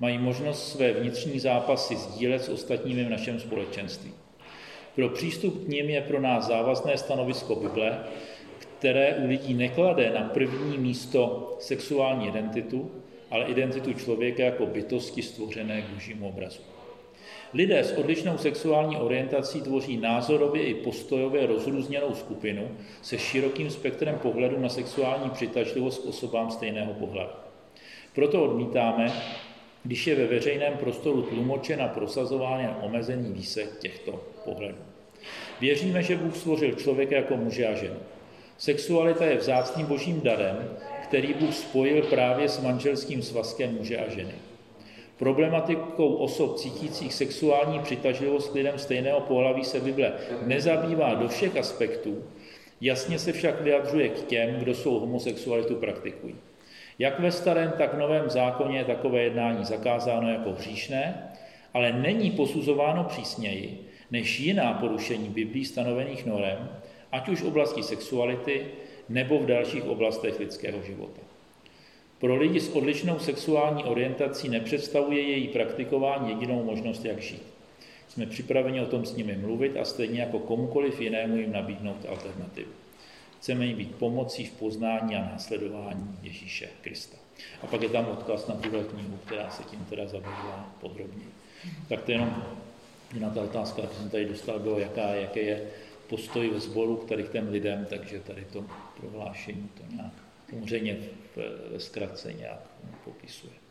Mají možnost své vnitřní zápasy sdílet s ostatními v našem společenství. Pro přístup k ním je pro nás závazné stanovisko Bible, které u lidí neklade na první místo sexuální identitu, ale identitu člověka jako bytosti stvořené k božímu obrazu. Lidé s odlišnou sexuální orientací tvoří názorově i postojově rozrůzněnou skupinu se širokým spektrem pohledu na sexuální přitažlivost k osobám stejného pohledu. Proto odmítáme, když je ve veřejném prostoru tlumočen a prosazován jen omezený výsek těchto pohledů. Věříme, že Bůh stvořil člověka jako muže a ženu. Sexualita je vzácným božím darem, který Bůh spojil právě s manželským svazkem muže a ženy. Problematikou osob cítících sexuální přitažlivost k lidem stejného pohlaví se Bible nezabývá do všech aspektů, jasně se však vyjadřuje k těm, kdo svou homosexualitu praktikují. Jak ve starém, tak v novém zákoně je takové jednání zakázáno jako hříšné, ale není posuzováno přísněji než jiná porušení Biblí stanovených norem, ať už v oblasti sexuality nebo v dalších oblastech lidského života. Pro lidi s odlišnou sexuální orientací nepředstavuje její praktikování jedinou možnost, jak žít. Jsme připraveni o tom s nimi mluvit a stejně jako komukoliv jinému jim nabídnout alternativu. Chceme jim být pomocí v poznání a následování Ježíše Krista. A pak je tam odkaz na tuhle knihu, která se tím teda zabývá podrobně. Tak to je jenom na ta otázka, jak jsem tady dostal, bylo, jaká, jaké je postoj ve sboru k tady k těm lidem, takže tady to prohlášení to nějak samozřejmě ve zkratce nějak popisuje.